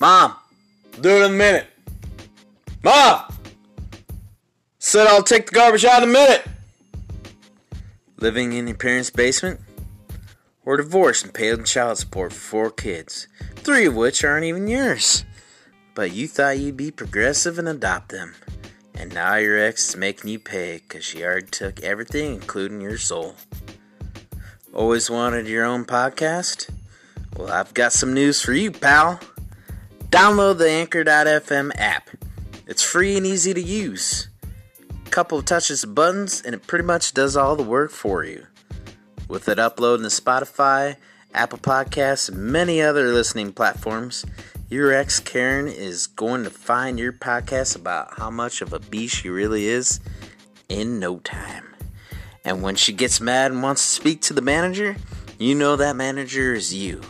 Mom, do it in a minute. Mom! Said I'll take the garbage out in a minute. Living in your parents' basement? Or divorced and paying child support for four kids, three of which aren't even yours. But you thought you'd be progressive and adopt them. And now your ex is making you pay because she already took everything, including your soul. Always wanted your own podcast? Well, I've got some news for you, pal. Download the Anchor.fm app. It's free and easy to use. A Couple of touches of buttons, and it pretty much does all the work for you. With it uploading to Spotify, Apple Podcasts, and many other listening platforms, your ex Karen is going to find your podcast about how much of a beast she really is in no time. And when she gets mad and wants to speak to the manager, you know that manager is you.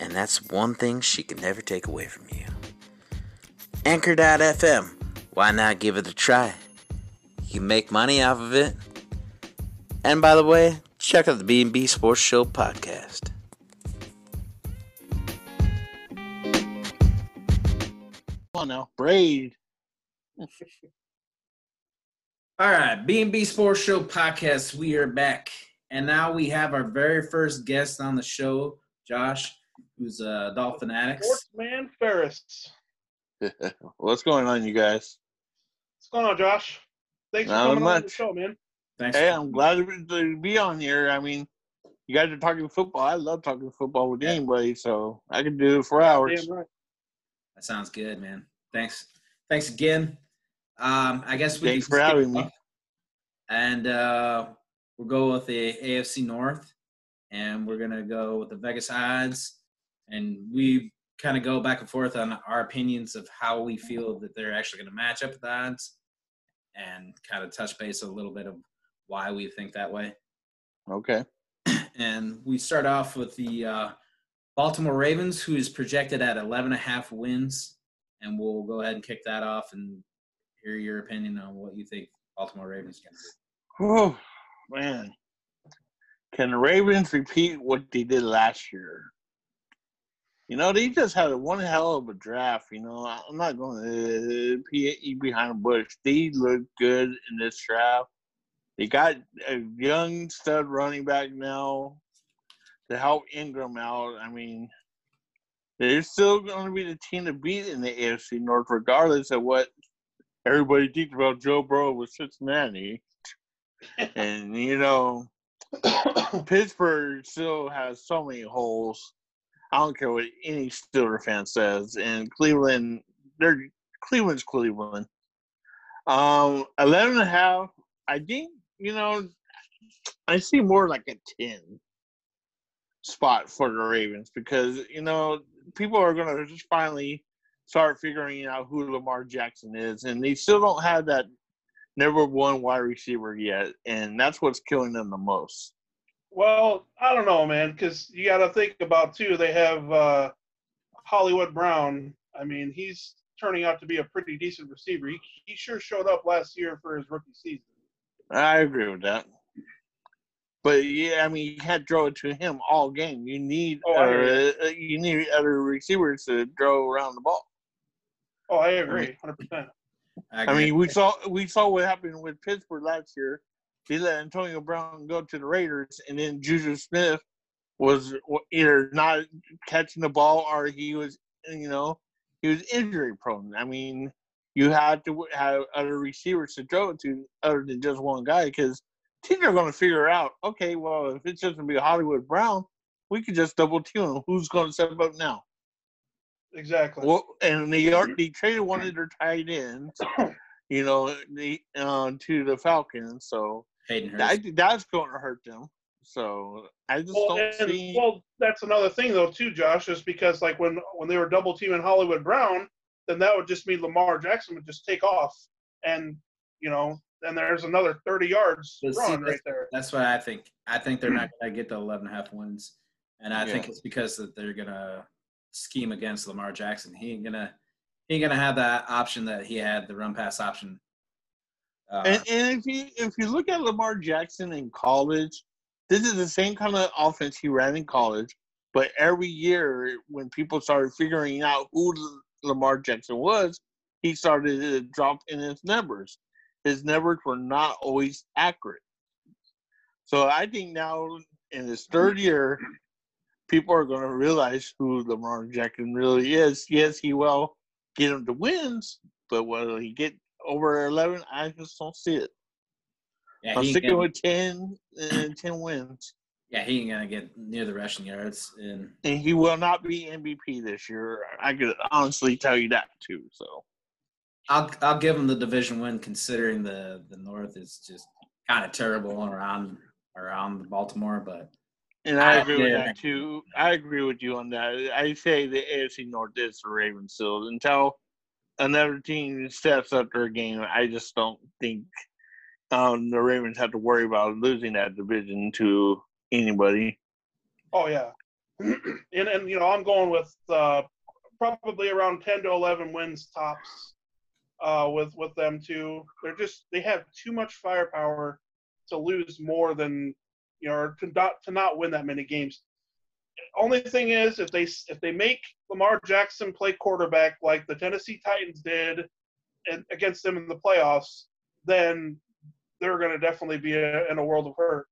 And that's one thing she can never take away from you. Anchor.fm. Why not give it a try? You can make money off of it. And by the way, check out the B&B Sports Show podcast. Come on now, braid. All right, B&B Sports Show podcast. We are back. And now we have our very first guest on the show, Josh, who's a Dolphin Addicts. Sportsman Farris. What's going on, you guys? What's going on, Josh? Thanks for Not coming on the much. show, man. Thanks. Hey, I'm glad to- to be on here. I mean, you guys are talking football. I love talking football with anybody, so I can do it for hours. Damn right. That sounds good, man. Thanks. Thanks again. Um, I guess we Thanks can for skip having me. And uh, we'll go with the AFC North, and we're gonna go with the Vegas odds, and we kind of go back and forth on our opinions of how we feel that they're actually gonna match up with the odds, and kind of touch base a little bit of why we think that way. Okay. and we start off with the uh, Baltimore Ravens, who is projected at 11 and a half wins, and we'll go ahead and kick that off and hear your opinion on what you think Baltimore Ravens can do. Oh man, can the Ravens repeat what they did last year? You know, they just had one hell of a draft. You know, I'm not going to be behind a bush. They look good in this draft. They got a young stud running back now to help Ingram out. I mean, they're still going to be the team to beat in the AFC North, regardless of what everybody thinks about Joe Burrow with Cincinnati. and you know, Pittsburgh still has so many holes. I don't care what any Steeler fan says. And Cleveland, they're Cleveland's Cleveland. Um, 11 and a half, I think, you know, I see more like a 10 spot for the Ravens because, you know, people are going to just finally start figuring out who Lamar Jackson is. And they still don't have that number one wide receiver yet. And that's what's killing them the most. Well, I don't know, man, because you got to think about too. They have uh, Hollywood Brown. I mean, he's turning out to be a pretty decent receiver. He, he sure showed up last year for his rookie season. I agree with that. But yeah, I mean, you can't throw it to him all game. You need Oh, I hear uh, you need other receivers to throw around the ball. Oh, I agree, hundred percent. I agree. mean, we saw we saw what happened with Pittsburgh last year. They let Antonio Brown go to the Raiders, and then Juju Smith was either not catching the ball or he was, you know, he was injury prone. I mean, you had to have other receivers to throw it to other than just one guy because teams are going to figure out, okay, well, if it's just going to be Hollywood Brown, we could just double team him. Who's going to step up now? Exactly. Well, and they are they traded one of their tight ends, you know, the uh, to the Falcons. So Hayden Hurst. I think that's going to hurt them. So I just Well, don't and, see. well, that's another thing though too, Josh, is because like when when they were double teaming Hollywood Brown, then that would just mean Lamar Jackson would just take off, and you know, then there's another 30 yards But see, run right there. That's what I think. I think they're not going to get the 11 and a half wins. And I think it's because that they're going to scheme against Lamar Jackson. He ain't going to he ain't going to have that option that he had, the run pass option. Uh, and, and if you if you look at Lamar Jackson in college, this is the same kind of offense he ran in college. But every year, when people started figuring out who Lamar Jackson was, he started to drop in his numbers. His numbers were not always accurate. So I think now in his third year, people are going to realize who Lamar Jackson really is. Yes, he will get him to wins, but will he get over 11? I just don't see it. Yeah, I'm sticking gonna, with 10 and 10 wins. yeah, he ain't gonna get near the rushing yards. And And he will not be MVP this year. I could honestly tell you that too. So I'll I'll give him the division win, considering the the North is just kind of terrible around around Baltimore. But And I I agree with that too. I agree with you on that. I say the AFC North is the Ravens still. Until another team steps up their game, I just don't think um, the Ravens have to worry about losing that division to anybody. Oh yeah, and and you know I'm going with uh, probably around ten to eleven wins tops. Uh, with with them too, they're just they have too much firepower to lose more than you know or to not to not win that many games. Only thing is if they if they make Lamar Jackson play quarterback like the Tennessee Titans did and against them in the playoffs, then they're going to definitely be a, in a world of hurt.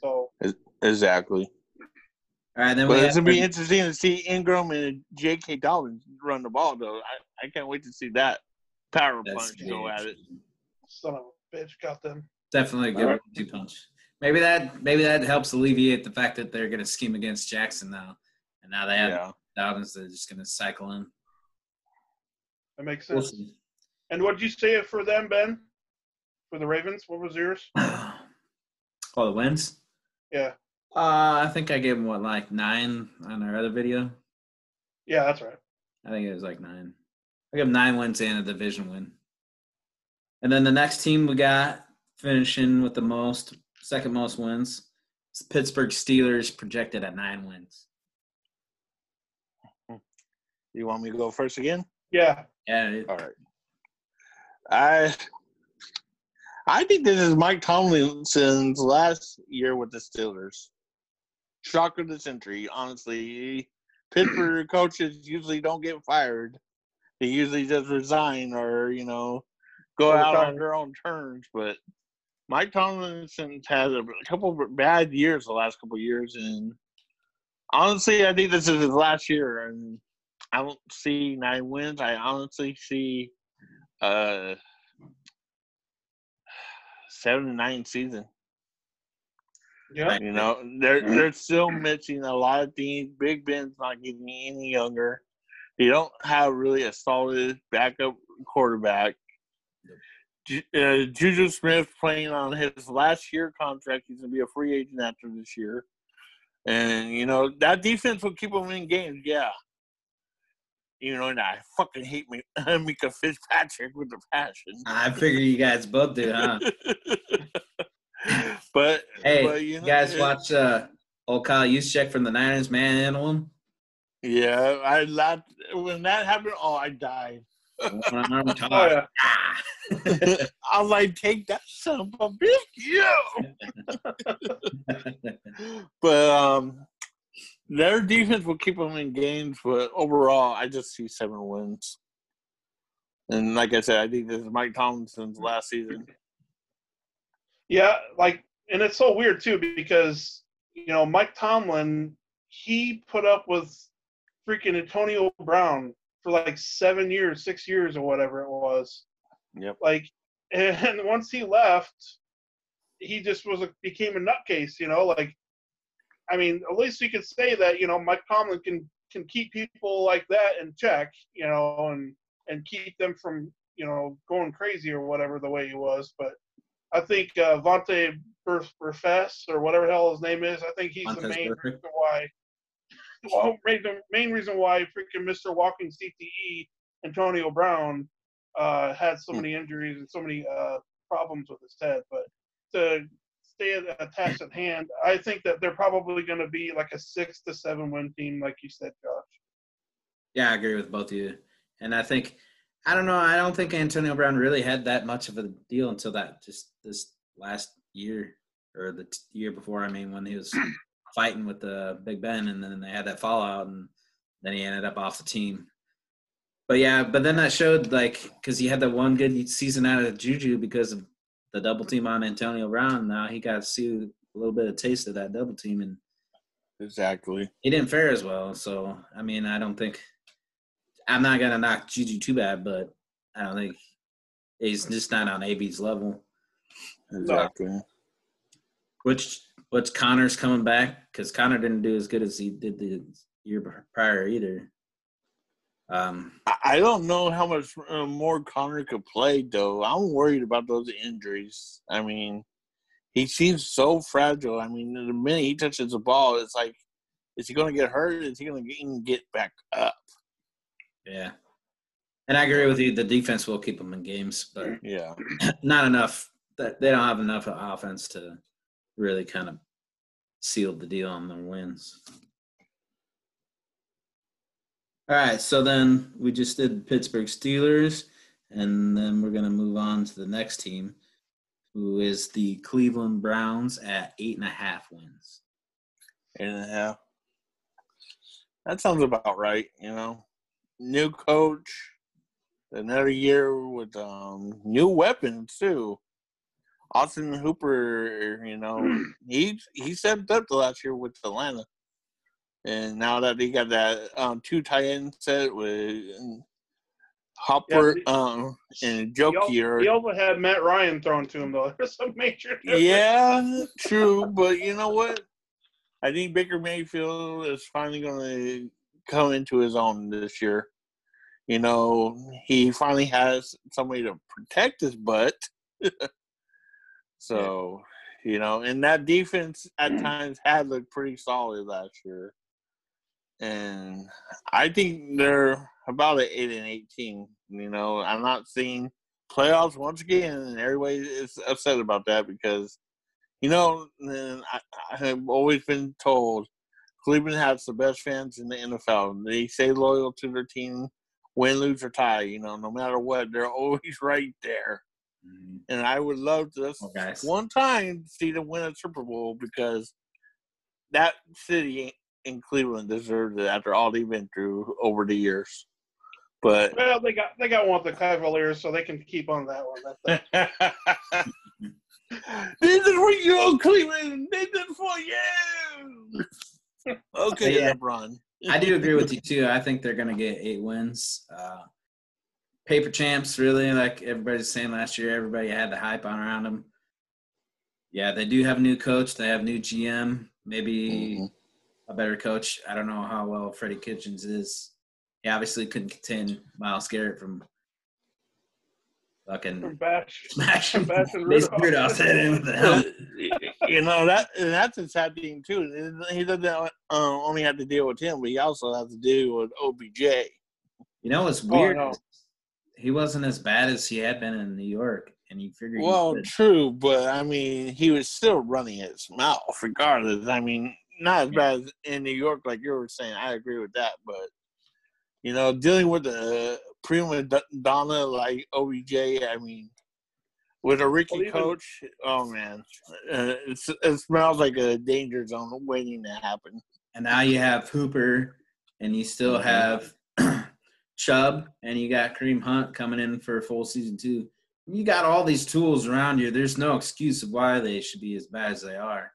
So Exactly. all right, then But we it's have, gonna be interesting to see Ingram and J.K. Dobbins run the ball, though. I, I can't wait to see that power that's punch go at it. son of a bitch got them. definitely a good All right. two punch. Maybe that maybe that helps alleviate the fact that they're gonna scheme against Jackson now, and now they have Yeah. Dobbins. They're just gonna cycle in. That makes We'll sense. And what did you say for them, Ben? For the Ravens, what was yours? oh, the wins. Yeah, Uh, I think I gave them what like nine on our other video. yeah, that's right. I think it was like nine. I gave him nine wins and a division win. And then the next team we got finishing with the most, second most wins. It's the Pittsburgh Steelers projected at nine wins. You want me to go first again? Yeah, Yeah, it- All right. I I think this is Mike Tomlinson's last year with the Steelers. Shock of the century, honestly. Pittsburgh coaches usually don't get fired. They usually just resign or, you know, go out on their own terms. But Mike Tomlinson's had a couple of bad years the last couple of years. And honestly, I think this is his last year. And I don't see nine wins. I honestly see uh seven to nine season. yeah. You know, they're they're still missing a lot of things. Big Ben's not getting any younger. They don't have really a solid backup quarterback. Uh, Juju Smith playing on his last year contract. He's gonna be a free agent after this year, and you know that defense will keep them in games. Yeah, you know, and I fucking hate me Minkah Fitzpatrick with a passion. I figure you guys both do, huh? but Hey, but, you know, guys it- watch uh, old Kyle Juszczyk from the Niners manhandle him? Yeah, I laughed when that happened. Oh, I died. One arm. Oh yeah. Ah. I was like, take that son of a bitch, you. But um, their defense will keep them in games. But overall, I just see seven wins. And like I said, I think this is Mike Tomlinson's last season. Yeah, like, and it's so weird too because you know Mike Tomlin, he put up with freaking Antonio Brown for like seven years, six years, or whatever it was. Yep. Like, and once he left, he just was a, became a nutcase. You know, like, I mean, at least you could say that you know Mike Tomlin can can keep people like that in check. You know, and and keep them from you know going crazy or whatever the way he was, but. I think uh, Vontae Burfess or whatever the hell his name is. I think he's the main Burfict. reason why. Well, main- the main reason why freaking Mr. Walking CTE Antonio Brown uh, had so many injuries and so many uh, problems with his head. But to stay at a task at hand, I think that they're probably going to be like a six to seven win team, like you said, Josh. Yeah, I agree with both of you. And I think I don't know, I don't think Antonio Brown really had that much of a deal until that just this last year or the t- year before, I mean when he was fighting with the Big Ben, and then they had that fallout, and then he ended up off the team. But yeah, but then that showed like because he had that one good season out of Juju because of the double team on Antonio Brown. Now he got to see a little bit of taste of that double team, and Exactly. he didn't fare as well. So I mean, I don't think I'm not gonna knock Juju too bad, but I don't think he's just not on AB's level. Exactly. Which which Connor's coming back because Connor didn't do as good as he did the year prior either. Um, I- don't know how much uh, more Connor could play, though. I'm worried about those injuries. I mean, he seems so fragile. I mean, the minute he touches the ball, it's like, is he going to get hurt? Is he going to even get back up? yeah, and I agree with you. The defense will keep them in games, but Yeah. not enough. That they don't have enough offense to really kind of sealed the deal on their wins. All right, so then we just did Pittsburgh Steelers, and then we're gonna move on to the next team, who is the Cleveland Browns at eight and a half wins. And yeah. That sounds about right, you know. New coach, another year with um, new weapons, too. Austin Hooper, you know, he he stepped up the last year with Atlanta, and now that he got that um, two tight end set with Hooper Yeah, um, and He al- Njoku, or he also had Matt Ryan thrown to him though. There's a major difference. yeah, true, but you know what? I think Baker Mayfield is finally going to come into his own this year. You know, he finally has somebody to protect his butt. so, you know, and that defense at mm. times had looked pretty solid last year. And I think they're about an eight and eighteen. You know, I'm not seeing playoffs once again, and everybody is upset about that because you know, and I, I have always been told Cleveland has the best fans in the NFL. They stay loyal to their team, win, lose, or tie. You know, no matter what, they're always right there. And I would love to just Well, one time see them win a Super Bowl because that city in Cleveland deserves it after all they've been through over the years. But Well, they got they got one with the Cavaliers, so they can keep on that one. This is for you, Cleveland. This is for you. Okay, Yeah. LeBron. I do agree with you too. I think they're going to get eight wins. Uh, paper champs, really, like everybody's saying last year. Everybody had the hype on around them. Yeah, they do have a new coach. They have new GM. Maybe Mhm. a better coach. I don't know how well Freddie Kitchens is. He obviously couldn't contain Myles Garrett from from fucking Bash. smashing Bashing Mason Rudolph. Rudolph's head in with the helmet. you know that and that's a sad thing too. He doesn't uh, only have to deal with him, but he also has to deal with OBJ. You know what's Oh, I weird? know. He wasn't as bad as he had been in New York, and he figured. Well, could. true, but I mean, he was still running his mouth regardless. I mean, not as bad as in New York, like you were saying. I agree with that, but you know, dealing with the prima donna like OBJ, I mean, with a Ricky Well, even- coach, oh man, uh, it's, it smells like a danger zone waiting to happen. and now you have Hooper, and you still Mhm. have Chubb, and you got Kareem Hunt coming in for a full season too. You got all these tools around you. There's no excuse of why they should be as bad as they are.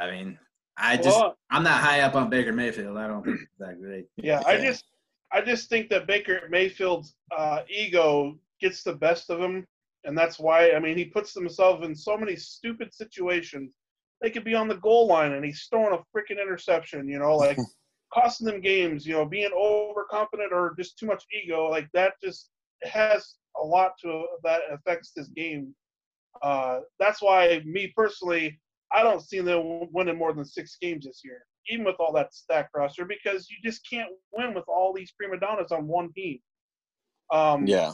I mean, I just Well, I'm not high up on Baker Mayfield. I don't think it's that great. yeah, I just I just think that Baker Mayfield's uh, ego gets the best of him, and that's why I mean he puts himself in so many stupid situations. They could be on the goal line and he's throwing a freaking interception, you know, like costing them games, you know, being overconfident or just too much ego, like that just has a lot to that affects this game. Uh, that's why me personally, I don't see them winning more than six games this year, even with all that stack roster, because you just can't win with all these prima donnas on one team. Um, Yeah,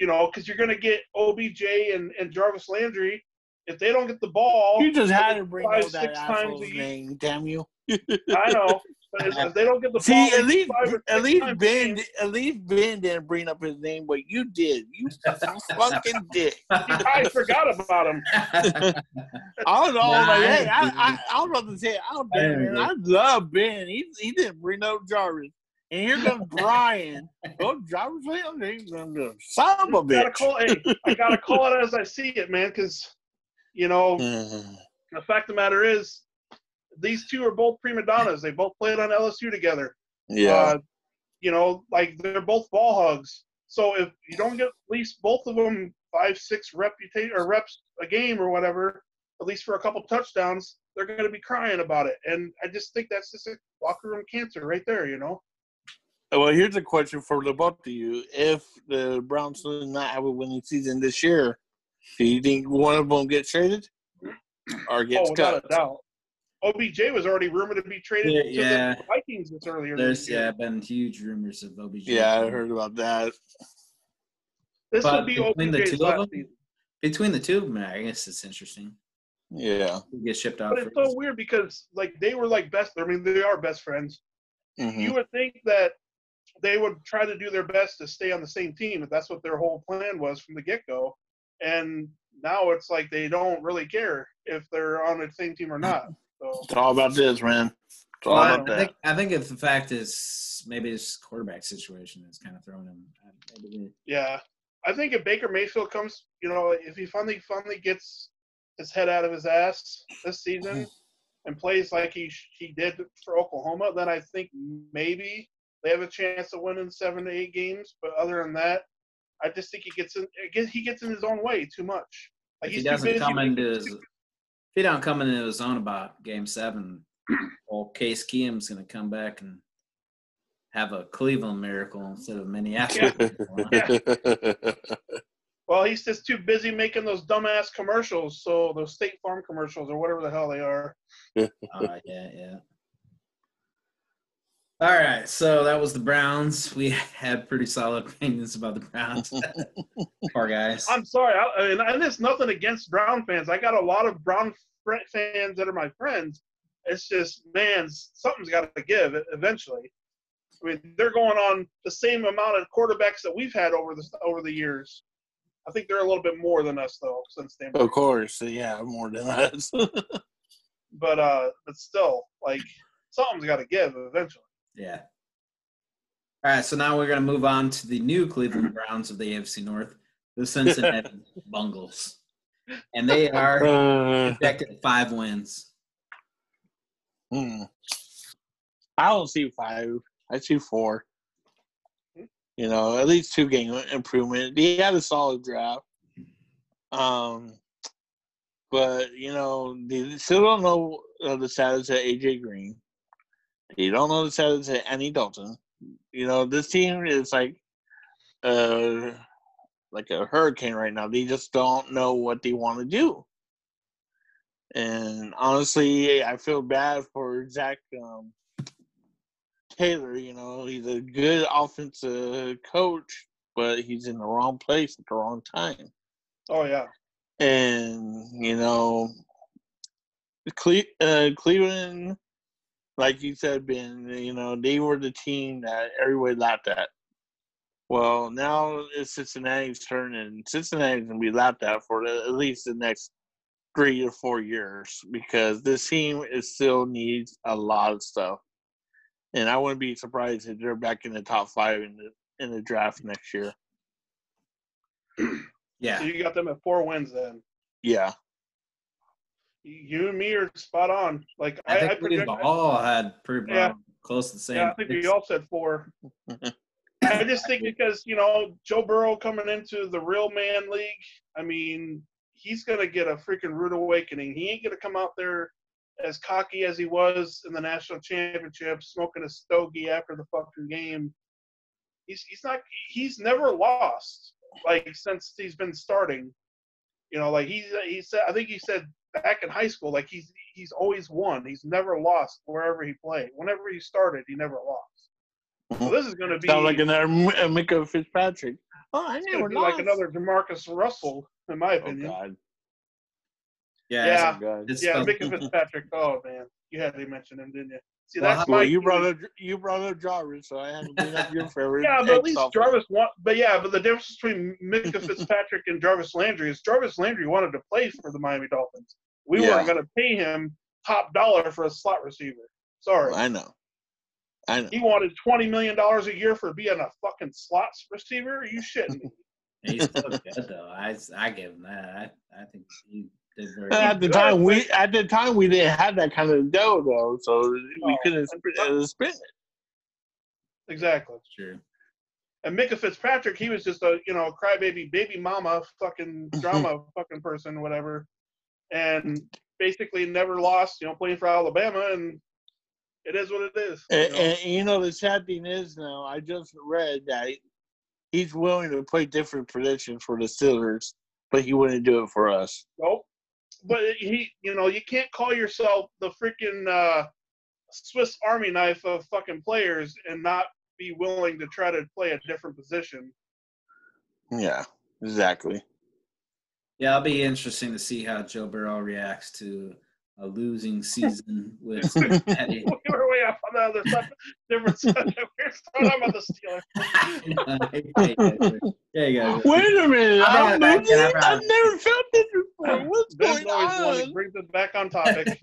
You know, because you're going to get OBJ and, and Jarvis Landry. If they don't get the ball, you just had to bring five, up that six times a year. name. Damn you! I know. But if, if they don't get the See, ball at least at least Ben game, at least Ben didn't bring up his name, but you did. You fucking did. I forgot about him. I don't know. Nah, like, I hey, I, do I, I was about to say, I, don't I man, I love Ben. He, he didn't bring up Jarvis. And here comes Brian. Oh, Jarvis, he's gonna go, son of a Gotta bitch. call, hey, I gotta call it as I see it, man. Because you know, the fact of the matter is, these two are both prima donnas. They both played on LSU together. yeah. Uh, you know, like they're both ball hogs. So if you don't get at least both of them five, six reputation or reps a game or whatever, at least for a couple touchdowns, they're going to be crying about it. And I just think that's just a locker room cancer right there. You know, Well, here's a question for the both of you: If the Browns do not have a winning season this year, do you think one of them gets traded or oh, gets without cut? a doubt. OBJ was already rumored to be traded Yeah, to yeah. the Vikings this earlier. There's this year. yeah been huge rumors of OBJ. Yeah, I heard about that. This But would be between the OBJ's two of last them? season. Between the two of them, I guess it's interesting. Yeah. Who gets shipped out But it's first. so weird because like they were like best. I mean, they are best friends. Mhm. You would think that they would try to do their best to stay on the same team if that's what their whole plan was from the get go. And now it's like they don't really care if they're on the same team or not. So It's all about this, man. It's all Well, I, about I that. think I think if the fact is maybe this quarterback situation is kind of throwing him. yeah, I think if Baker Mayfield comes, you know, if he finally finally gets his head out of his ass this season mm-hmm. and plays like he he did for Oklahoma, then I think maybe they have a chance of winning seven to eight games. But other than that, I just think he gets in I guess he gets in his own way too much. Like if he doesn't busy come into his, stupid- if he don't come into his own about Game Seven, well, Case Keenum's going to come back and have a Cleveland miracle instead of Minneapolis. Well, he's just too busy making those dumbass commercials. So those State Farm commercials or whatever the hell they are. Uh, yeah, yeah. All right, so that was the Browns. We had pretty solid opinions about the Browns. Poor guys. I'm sorry, I, and, and it's nothing against Brown fans. I got a lot of Brown fr- fans that are my friends. It's just, man, something's got to give eventually. I mean, they're going on the same amount of quarterbacks that we've had over the over the years. I think they're a little bit more than us though, since they. of course, yeah, more than us. But uh, but still, like something's got to give eventually. Yeah. All right, so now we're going to move on to the new Cleveland Browns of the AFC North, the Cincinnati Bungles. And they are Uh, projected five wins. hmm. I don't see five. I see four. You know, at least two game improvement. He had a solid draft. Um, but you know, they still don't know uh, the status of AJ Green. You don't know the status of Andy Dalton. You know, this team is like, uh, like a hurricane right now. They just don't know what they want to do. And honestly, I feel bad for Zach um, Taylor. You know, he's a good offensive coach, but he's in the wrong place at the wrong time. Oh yeah, And you know, Cle- uh, Cleveland, like you said, Ben, you know, they were the team that everybody laughed at. Well, now it's Cincinnati's turn, and Cincinnati's gonna be laughed at for the, at least the next three or four years because this team is still needs a lot of stuff. And I wouldn't be surprised if they're back in the top five in the in the draft next year. so Yeah. you got them at four wins then. Yeah. You and me are spot on. Like I I, think I we project, all had pretty Yeah. close to the same. yeah, I think we all said four. I just think because you know Joe Burrow coming into the real man league, I mean he's gonna get a freaking rude awakening. He ain't gonna come out there as cocky as he was in the national championship, smoking a stogie after the fucking game. He's he's not he's never lost like since he's been starting. You know, like he's he said I think he said back in high school like he's he's always won. He's never lost wherever he played. Whenever he started, he never lost. So this is going to be Sound like another M- uh, Fitzpatrick. Oh, I It's never gonna like another JaMarcus Russell, in my Oh opinion. God. Yeah. Yeah. Oh, God. It's yeah, spelled- Minkah Fitzpatrick. Oh man, you had to mention him, didn't you? See, Well, that's how- my Well, you key. brought up you brought up Jarvis, so I had to bring up your favorite. Yeah, but at least ex-offense. Jarvis want. But yeah, but the difference between Minkah Fitzpatrick and Jarvis Landry is Jarvis Landry wanted to play for the Miami Dolphins. We Yeah. weren't going to pay him top dollar for a slot receiver. Sorry, I know, I know. he wanted twenty million dollars a year for being a fucking slot receiver. Are you shitting me? He's still good though. I I give him that. I, I think he did very. At the good, time, we at the time we didn't have that kind of dough though, so we No, couldn't sp- uh, spend it. Exactly. True. And Minkah Fitzpatrick, he was just a you know crybaby baby mama fucking drama fucking person, whatever, and basically never lost. You know, playing for Alabama, and it is what it is. you And, know. and you know the sad thing is now, I just read that he's willing to play different positions for the Steelers, but he wouldn't do it for us. Nope. But he, you know, you can't call yourself the freaking uh, Swiss Army knife of fucking players and not be willing to try to play a different position. Yeah, exactly. Yeah, it'll be interesting to see how Joe Burrow reacts to a losing season with Cincinnati. we were way off on the other side, different subject. We're talking about the Steelers. yeah, you guys. Wait a minute, I'm I'm not losing? back, yeah, I've never felt this before. What's Ben's going always the one brings us back on topic.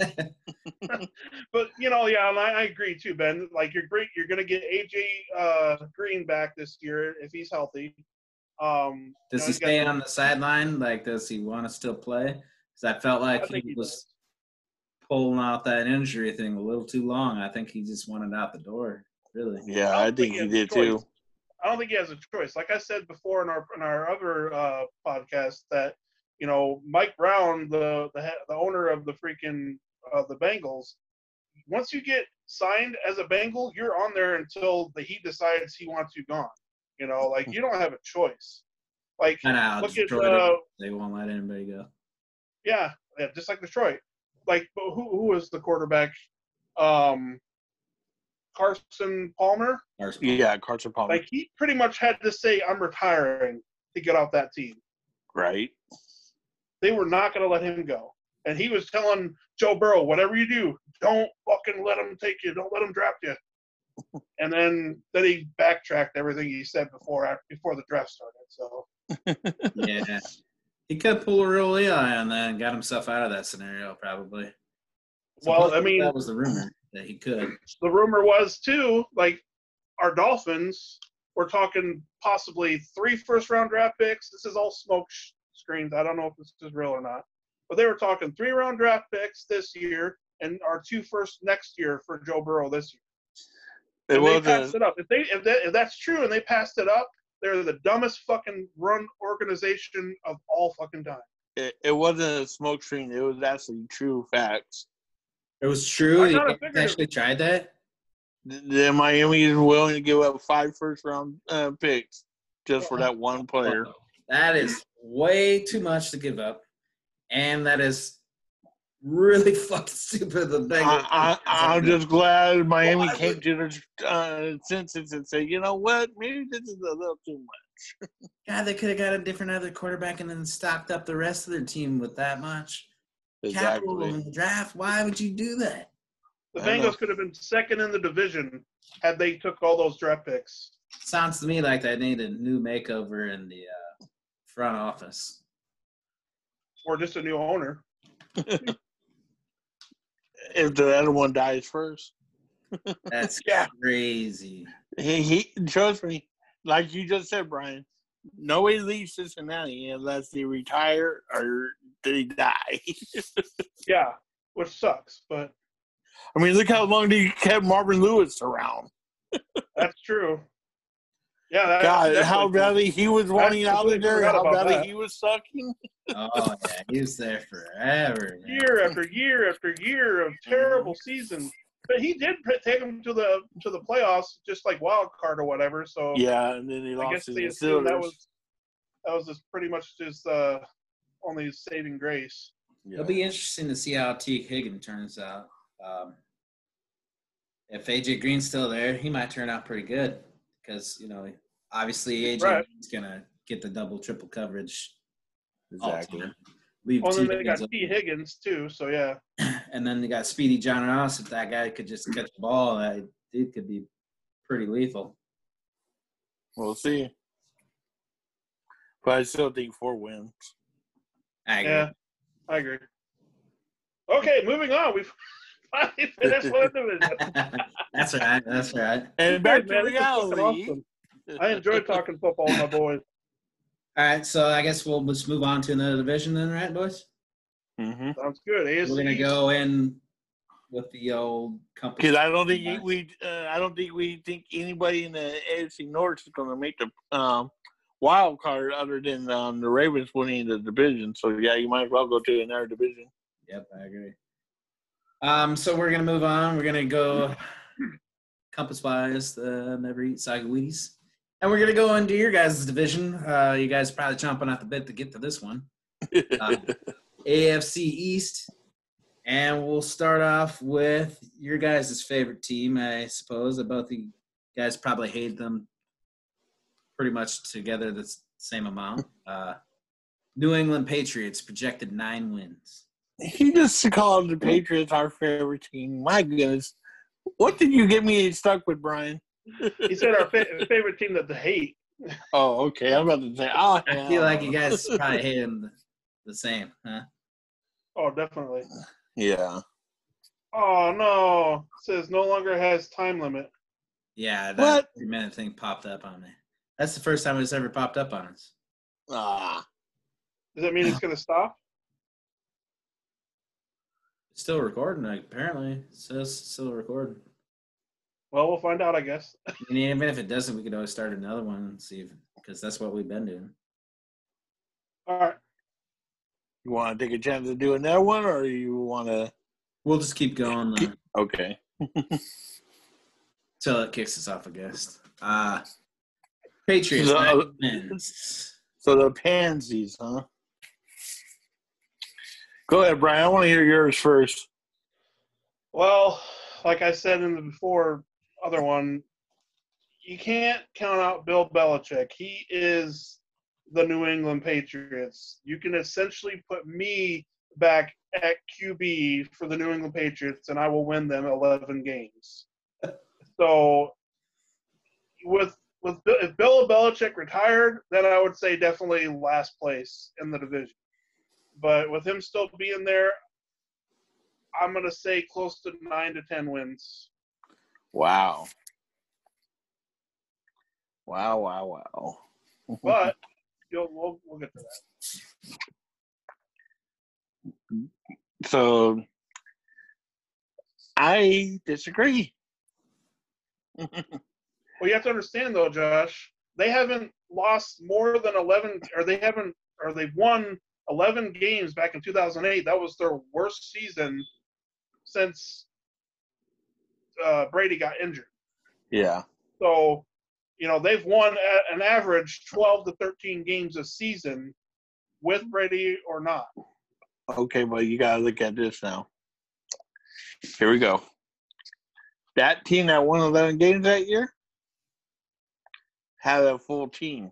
but you know, yeah, and I, I agree too, Ben. Like you're great. You're gonna get AJ uh, Green back this year if he's healthy. Um, you Does know, he he's got stay on the sideline? Like, does he want to still play? Because I felt like think he he was does. Pulling out that injury thing a little too long. I think he just wanted out the door. Really. Yeah, I I think think he he did choice. too. I don't think he has a choice. Like I said before in our in our other uh, podcast, that you know Mike Brown, the the the owner of the freaking uh, the Bengals, once you get signed as a Bengal, you're on there until the he decides he wants you gone. You know, like you don't have a choice. Like Kind of look at uh, they won't let anybody go. yeah, yeah, just like Detroit. Like who who was the quarterback? Um, Carson Palmer. Carson Yeah, Carson Palmer. Like he pretty much had to say, "I'm retiring" to get off that team. right? They were not going to let him go, and he was telling Joe Burrow, "Whatever you do, don't fucking let him take you. Don't let him draft you." and then then he backtracked everything he said before after, before the draft started. So yeah. He could pull a real Eli on that and got himself out of that scenario, probably. Well, I mean- that was the rumor that he could. the rumor was too, like our Dolphins were talking possibly three first round draft picks. This is all smoke sh- screens. I don't know if this is real or not, but they were talking three round draft picks this year and our two first next year for Joe Burrow this year. It And they was passed a, it up. If they if, that, if that's true and they passed it up, they're the dumbest fucking run organization of all fucking time. it, it wasn't a smoke screen. It was actually true facts. It was true. I He it- actually tried that. The Miami is willing to give up five first round uh, picks just for that one player. That is way too much to give up, and that is really fucking stupid. The Bengals. I, I, I'm just glad Miami Well, came would- to the uh, senses and said, you know what, maybe this is a little too much. God, they could have got a different other quarterback and then stocked up the rest of their team with that much capital in the draft. Why would you do that? The I. Bengals could have been second in the division had they took all those draft picks. Sounds to me like they need a new makeover in the uh, front office. Or just a new owner. If the other one dies first, That's Yeah. crazy. he, he trust me, like you just said, Brian. Nobody leaves Cincinnati unless they retire or they die. Yeah, which sucks, but I mean, look how long they kept Marvin Lewis around. that's true. Yeah, that, God, definitely how sucks. badly he was wanting out of there, how about badly that. he was sucking. Oh yeah, he was there forever. man. year after year after year of terrible seasons. But he did take them to the to the playoffs, just like wild card or whatever. So Yeah, and then he I lost guess to the assumed that was that was just pretty much just uh, only saving grace. Yeah. It'll be interesting to see how T. Higgin turns out. Um, if AJ Green's still there, he might turn out pretty good because you know obviously AJ Right. Green's gonna get the double triple coverage. exactly. time. leave Well, T. then they Higgins got T. Higgins too. So yeah. and then they got Speedy John Ross. If that guy could just catch the ball, uh, that dude could be pretty lethal. We'll see. But I still think four wins. I agree. Yeah, I agree. Okay, moving on. We've finally finished one division. that's right. That's right. And back to man. This is fucking reality. awesome. I enjoy talking football my boys. All right, so I guess we'll just move on to another division then, right, boys? Mm-hmm. Sounds good. AFC. We're gonna go in with the old compass. Because I don't think we, uh, I don't think we think anybody in the AFC North is going to make the um, wild card other than um, the Ravens winning the division. So yeah, you might as well go to another division. Yep, I agree. Um, so we're gonna move on. We're gonna go compass wise, uh, never eat sagawidis. And we're gonna go into your guys' division. Uh, you guys are probably chomping at the bit to get to this one. Uh, AFC East. And we'll start off with your guys' favorite team, I suppose. Both you guys probably hate them pretty much together the same amount. Uh, New England Patriots projected nine wins. he just called the Patriots our favorite team. My goodness, what did you get me stuck with, Brian? He said our fa- favorite team that they hate. Oh, okay. I'm about to say. Oh, I feel like you guys probably hate them the, the same, huh? Oh, definitely. Yeah. Oh no! It says no longer has time limit. Yeah, that What? three minute thing popped up on me. That's the first time it's ever popped up on us. Ah. Does that mean it's gonna stop? It's still recording, apparently. It says it's still recording. Well, we'll find out, I guess. And even if it doesn't, we could always start another one and see if because that's what we've been doing. All right. You want to take a chance to do another one, or you want to? We'll just keep going uh, Okay. till it kicks us off, I guess. Uh Patriots So- nine. So the pansies, huh? Go ahead, Brian. I want to hear yours first. Well, like I said in the before other one, you can't count out Bill Belichick. He is the New England Patriots. You can essentially put me back at QB for the New England Patriots, and I will win them 11 games. so, with with Bill- if Bill Belichick retired, then I would say definitely last place in the division. But with him still being there, I'm gonna say close to nine to ten wins. Wow. Wow! Wow! Wow! But you'll, we'll we'll get to that. so I disagree. Well, you have to understand though, Josh. They haven't lost more than eleven, or they haven't, or they've won eleven games back in 2008. That was their worst season since uh, Brady got injured. yeah. So, you know, they've won an average 12 to 13 games a season with Brady or not. Okay, but you gotta look at this now. Here we go. That team that won 11 games that year had a full team.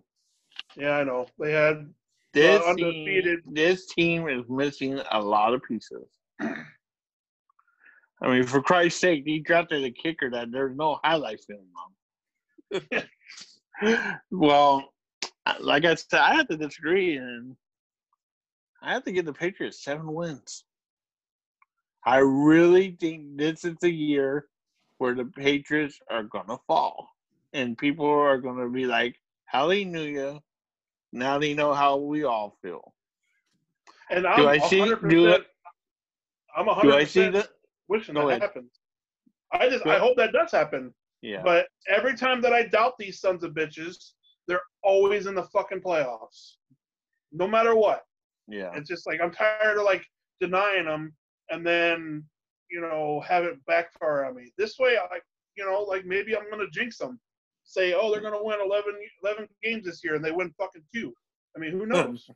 Yeah, I know. They had This Well, team, undefeated. this team is missing a lot of pieces. I mean, for Christ's sake, he drafted a kicker that there's no highlight film on. well, like I said, I have to disagree, and I have to give the Patriots seven wins. I really think this is the year where the Patriots are gonna fall, and people are gonna be like, "Hallelujah!" Now they know how we all feel. And I'm Do I see- 100%, do it- I'm Do I see 100% that? Wishing Go that ahead. happens. I just Go I hope that does happen. Yeah. But every time that I doubt these sons of bitches, they're always in the fucking playoffs. No matter what. yeah. It's just like I'm tired of like denying them and then, you know, have it backfire on me. This way I you know, like maybe I'm gonna jinx them. Say, oh, they're gonna win 11, 11 games this year, and they win fucking two. I mean, who knows?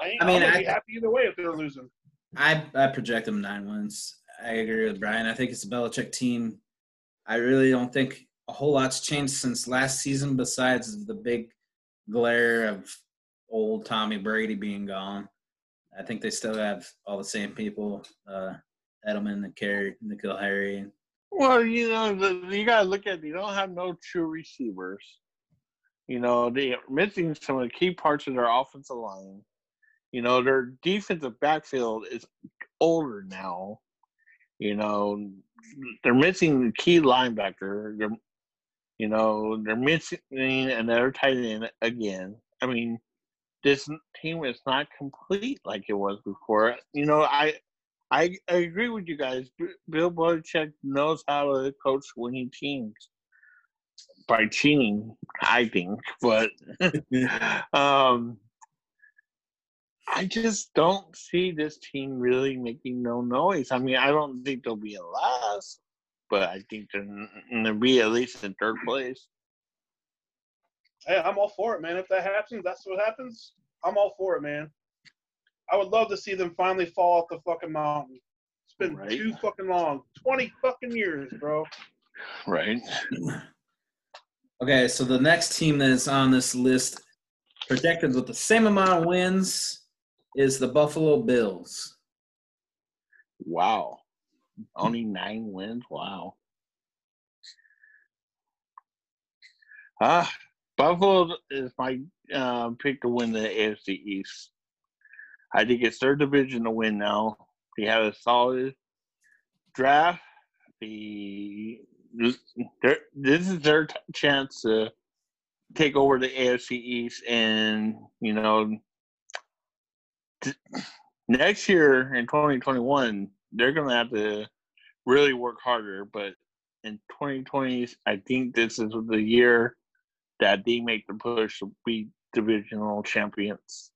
I, I mean, I'm be happy either way if they're losing. I I project them nine wins. I agree with Brian. I think it's a Belichick team. I really don't think a whole lot's changed since last season, besides the big glare of old Tommy Brady being gone. I think they still have all the same people: uh, Edelman, the Carey, N'Keal Harry. Well, you know, the, you gotta look at. They don't have no true receivers. You know, they're missing some of the key parts of their offensive line. You know, their defensive backfield is older now. You know, they're missing the key linebacker. They're, you know, they're missing another tight end again. I mean, this team is not complete like it was before. You know, I I, I agree with you guys. Bill Belichick knows how to coach winning teams by cheating, I think. But um, I just don't see this team really making no noise. I mean, I don't think they'll be in last, but I think they're going to be at least in third place. Hey, I'm all for it, man. If that happens, that's what happens. I'm all for it, man. I would love to see them finally fall off the fucking mountain. It's been Right. too fucking long. Twenty fucking years, bro. Right. Okay, so the next team that's on this list, projected with the same amount of wins, is the Buffalo Bills. Wow. Only nine wins. Wow. Ah, Buffalo is my um, pick to win the AFC East. I think it's their division to win now. They have a solid draft. The this, is their t- chance to take over the AFC East, and you know, next year in 2021, they're going to have to really work harder. But in 2020, I think this is the year that they make the push to be divisional champions.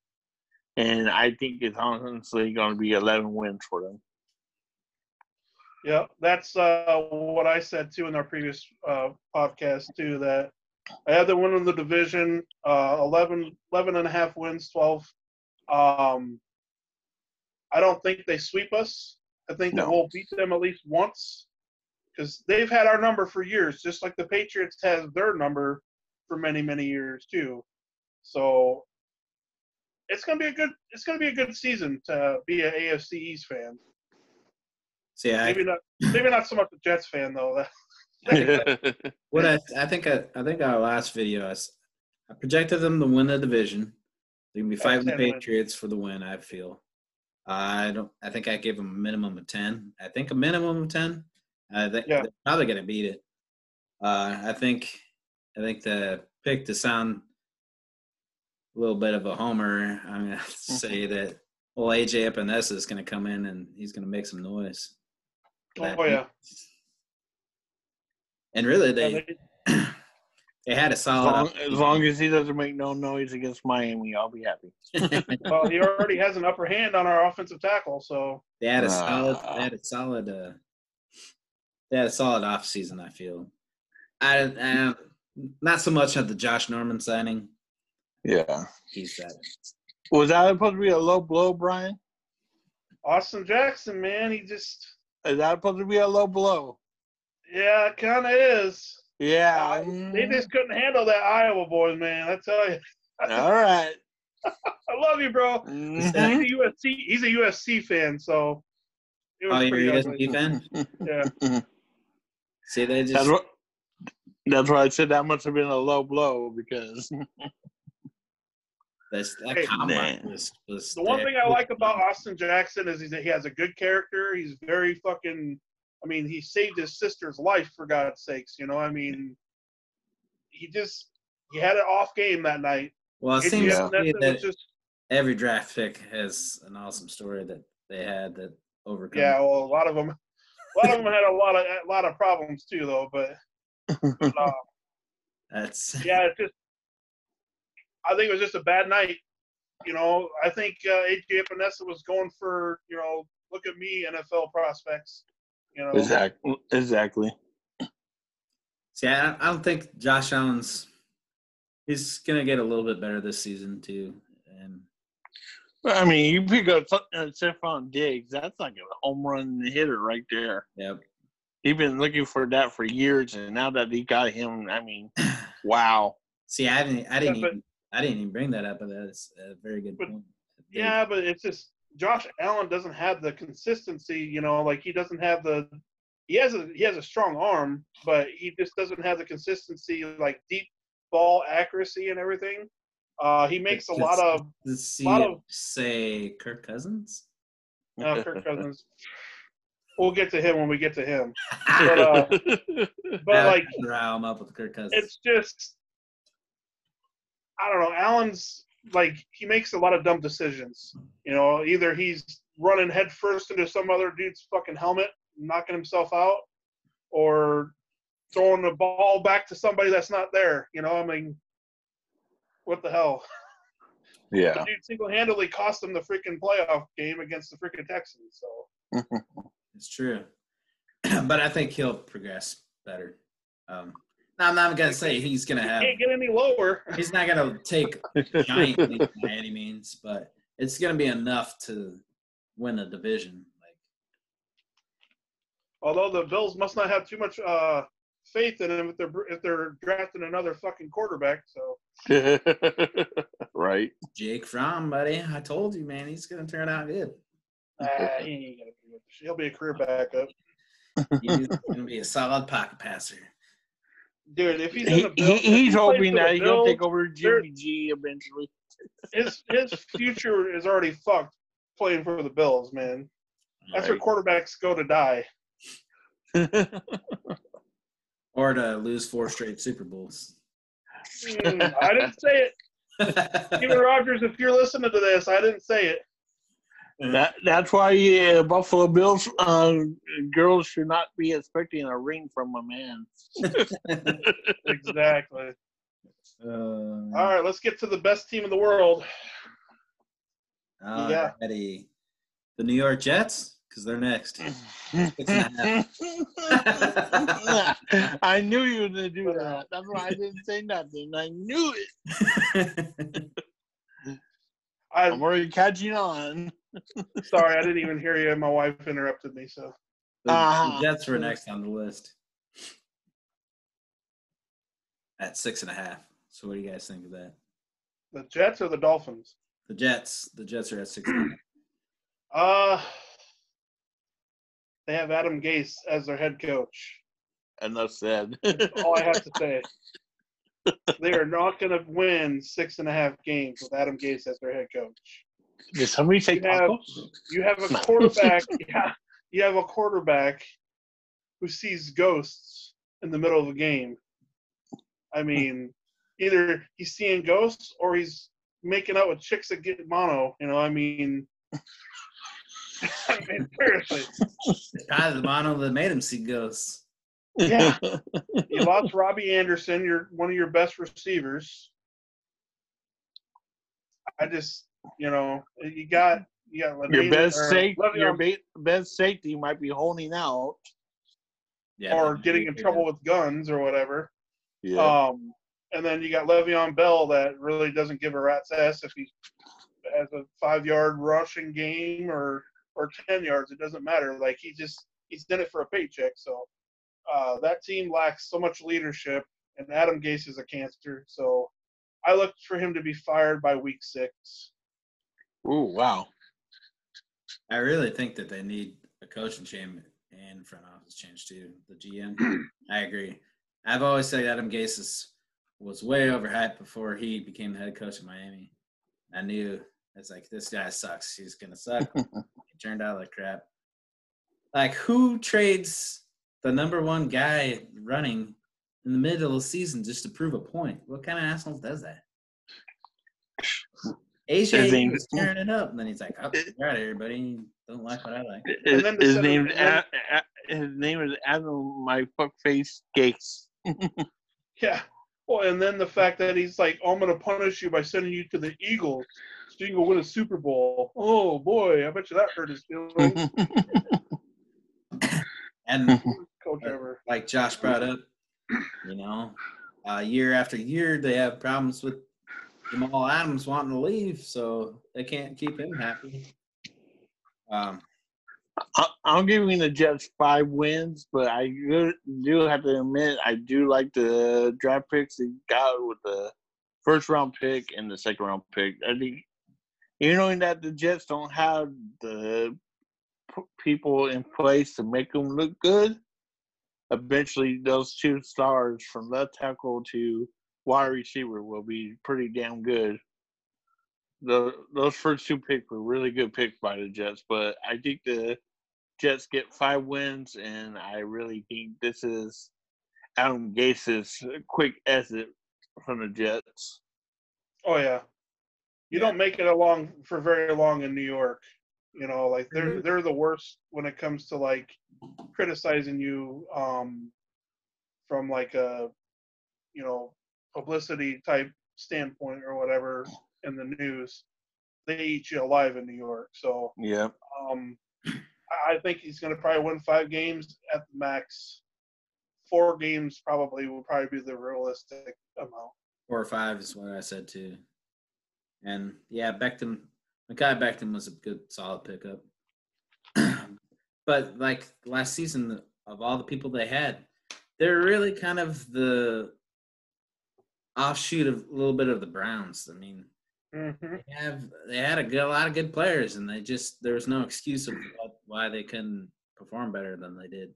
And I think it's honestly going to be 11 wins for them. Yeah, that's uh, what I said too in our previous uh, podcast too. That I had them in the division, uh, 11, 11 and a half wins, twelve. Um, I don't think they sweep us. I think that No. we'll beat them at least once because they've had our number for years, just like the Patriots has their number for many, many years too. So it's gonna be a good. It's gonna be a good season to be an AFC East fan. See, I, Maybe not. Maybe not so much a Jets fan though. what I, I think I, I think our last video, I projected them to win the division. They're gonna be fighting the 10 wins. Patriots for the win. I feel. I don't. I think I give them a minimum of ten. I think a minimum of ten. I think Yeah. they're probably gonna beat it. Uh, I think. I think the pick to sound a little bit of a homer. I'm gonna say that. Well, AJ Epenesa is gonna come in and he's gonna make some noise. oh yeah. And really, Yeah, they they- they had a As solid. long, as long as he doesn't make no noise against Miami, I'll be happy. well, he already has an upper hand on our offensive tackle, so They had a solid. Ah. They had a solid. Uh, they had a solid off season. I feel. I, I not so much at the Josh Norman signing. Yeah. He's that. Was that supposed to be a low blow, Brian? Austin Jackson, man, he just Is that supposed to be a low blow? yeah, it kind of is. Yeah. They just couldn't handle that Iowa boys, man. I tell you, All right. I love you, bro. Mhm. He's a USC. He's a USC fan, so Oh, you're a ugly. USC fan. Yeah, See, they That's just what. That's why I said that must have been a low blow because that's, that Hey, combine man. was was. the one thing I like about Austin Jackson is he's, he has a good character. He's very fucking. I mean, he saved his sister's life for God's sakes. You know, I mean, he just he had an off game that night. Well, it seems to me that just every draft pick has an awesome story that they had that overcome. yeah. Well, a lot of them, a lot of them had a lot of a lot of problems too, though. But uh, That's yeah, it's just I think it was just a bad night. You know, I think uh, AJ Epenesa was going for you know, look at me, NFL prospects. You know, exactly. Exactly. see. I, I don't think Josh Allen's. He's gonna get a little bit better this season too, and I mean, you pick up uh, Stefon Diggs. That's like a home run hitter right there. yep. He's been looking for that for years, and now that he got him, I mean, wow. See, I didn't. I didn't Yeah, but- even. I didn't even bring that up, but that's a very good But- point. yeah, but it's just Josh Allen doesn't have the consistency. You know, like he doesn't have the. He has a he has a strong arm, but he just doesn't have the consistency, like deep ball accuracy and everything. Uh, he makes a lot of Let's see. lot of- say Kirk Cousins. uh, Kirk Cousins. We'll get to him when we get to him. But uh, but like I'm up with Kirk Cousins. it's just I don't know. Allen's like he makes a lot of dumb decisions. You know, either he's running headfirst into some other dude's fucking helmet, knocking himself out, or throwing the ball back to somebody that's not there. You know, I mean, what the hell? The yeah. dude single-handedly cost him the freaking playoff game against the freaking Texans. So It's true, but I think he'll progress better. Um, I'm not gonna say he's gonna have. can't get any lower. He's not gonna take giant by any means, but it's gonna be enough to win a division. Like Although the Bills must not have too much uh, faith in him if they're if they're drafting another fucking quarterback. So right. Jake Fromm, buddy, I told you, man, he's gonna turn out good. uh, he ain't gonna be good. He'll be a career backup, He's gonna be a solid pocket passer. Dude. If he's He, the he, Bills, if he's he hoping that he'll Bills, take over Jimmy G eventually. his his future is already fucked playing for the Bills, man. That's where quarterbacks go to die. Or to lose four straight Super Bowls. Mm, I didn't say it, Steven Rogers. If you're listening to this, I didn't say it. That that's why uh, Buffalo Bills uh, girls should not be expecting a ring from a man. Exactly. Uh, All right, let's get to the best team in the world. Yeah. The New York Jets, because they're next. Six and a half. I knew you were gonna do that. That's why I didn't say nothing. I knew it. I'm I'm already catching on. Sorry, I didn't even hear you. My wife interrupted me. So The, the Uh-huh. Jets were next on the list at six and a half. So, what do you guys think of that? the Jets or the Dolphins? The Jets, the Jets are at six. And. Uh they have Adam Gase as their head coach. And Enough said. All I have to say. They are not going to win six and a half games with Adam Gase as their head coach. Did somebody say You have- tacos? You have a quarterback. yeah, you have a quarterback who sees ghosts in the middle of the game. I mean, either he's seeing ghosts or he's making out with chicks that get mono. You know, I mean, I mean seriously. It's probably the mono that made him see ghosts. Yeah, you lost Robbie Anderson. You're one of your best receivers. I just, you know, you got you got Your best or safety, your ba- best safety might be holding out. Yeah, or getting in trouble with guns or whatever. Yeah. Um, and then you got Le'Veon Bell that really doesn't give a rat's ass if he has a five yard rushing game or or ten yards. It doesn't matter. Like he just he's done it for a paycheck. So uh, that team lacks so much leadership, and Adam Gase is a cancer. So I look for him to be fired by week six. Ooh, wow. I really think that they need a coaching change and front office change too. The GM. I agree. I've always said Adam Gase was way overhyped before he became the head coach of Miami. I knew it's like this guy sucks. He's gonna suck. he turned out like crap. Like who trades the number one guy running in the middle of the season just to prove a point? What kind of assholes does that? His AJ name- was tearing it up, and then he's like, "Oh, you're out of here, buddy. Don't like what I like." His, then to his set name, him- his name is Adam, my fuckface Gates. Yeah. Well, and then the fact that he's like, oh, I'm going to punish you by sending you to the Eagles so you can go win a Super Bowl. Oh, boy. I bet you that hurt his feelings. And Coach ever. like Josh brought up, you know, uh, year after year they have problems with Jamal Adams wanting to leave, so they can't keep him happy. Um, I'm giving the Jets five wins, but I do- have to admit I do like the draft picks they got with the first round pick and the second round pick. I think You knowing that the Jets don't have the people in place to make them look good, eventually those two stars from left tackle to wide receiver will be pretty damn good. The those first two picks were really good picks by the Jets, but I think the Jets get five wins, and I really think this is Adam Gase's quick exit from the Jets. Oh yeah. You don't make it along for very long in New York. You know, like they're they're the worst when it comes to like criticizing you um from like a you know publicity type standpoint or whatever in the news. They eat you alive in New York. So Yeah. um I I think he's gonna probably win five games at the max. Four games probably will probably be the realistic amount. Four or five is what I said too. And yeah, Becton, Mekhi Becton was a good, solid pickup. but like last season, of all the people they had, they're really kind of the offshoot of a little bit of the Browns. I mean, Mm-hmm. they have they had a good, a lot of good players, and they just there was no excuse of what- why they couldn't perform better than they did.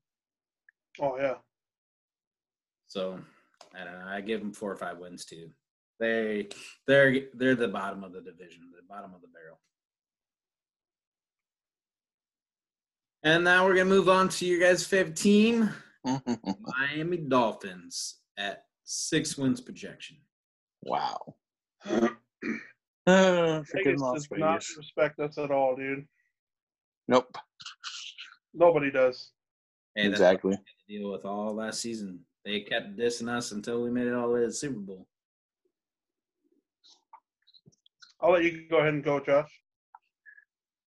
Oh yeah. So I don't know. I give them four or five wins too. They they're they're the bottom of the division, the bottom of the barrel. And now we're gonna move on to your guys' favorite team, Miami Dolphins, at six wins projection. wow. Uh, Vegas does not Vegas. respect us at all, dude. Nope. Nobody does. Hey, that's Exactly. what we had to deal with all last season. They kept dissing us until we made it all the way to the Super Bowl. I'll let you go ahead and go, Josh.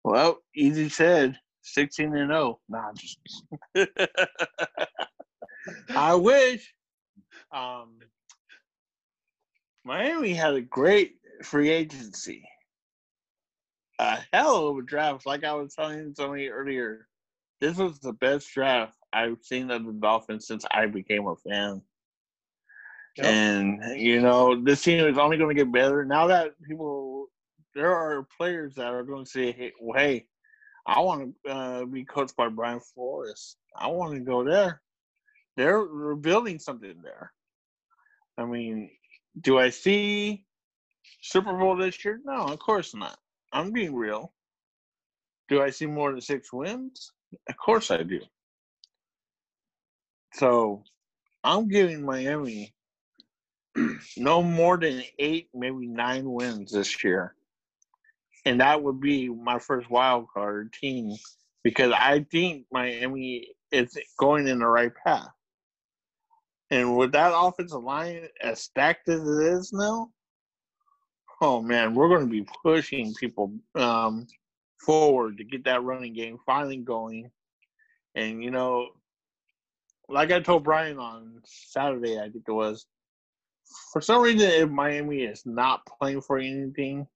Well, easy said. 16 and 0. Nah, just I wish. Um, Miami had a great free agency. A hell of a draft. Like I was telling somebody earlier, this was the best draft I've seen of the Dolphins since I became a fan. Yep. And you know, this team is only going to get better now that people. There are players that are going to say, "Hey, well, hey I want to uh, be coached by Brian Flores. I want to go there. They're, building something there. I mean, do I see Super Bowl this year? No, of course not. I'm being real. Do I see more than six wins? Of course I do. So I'm giving Miami no more than eight, maybe nine wins this year. And that would be my first wild card team because I think Miami is going in the right path. And with that offensive line as stacked as it is now, oh man, we're going to be pushing people um, forward to get that running game finally going. And you know, like I told Brian on Saturday, I think it was, for some reason, if Miami is not playing for anything,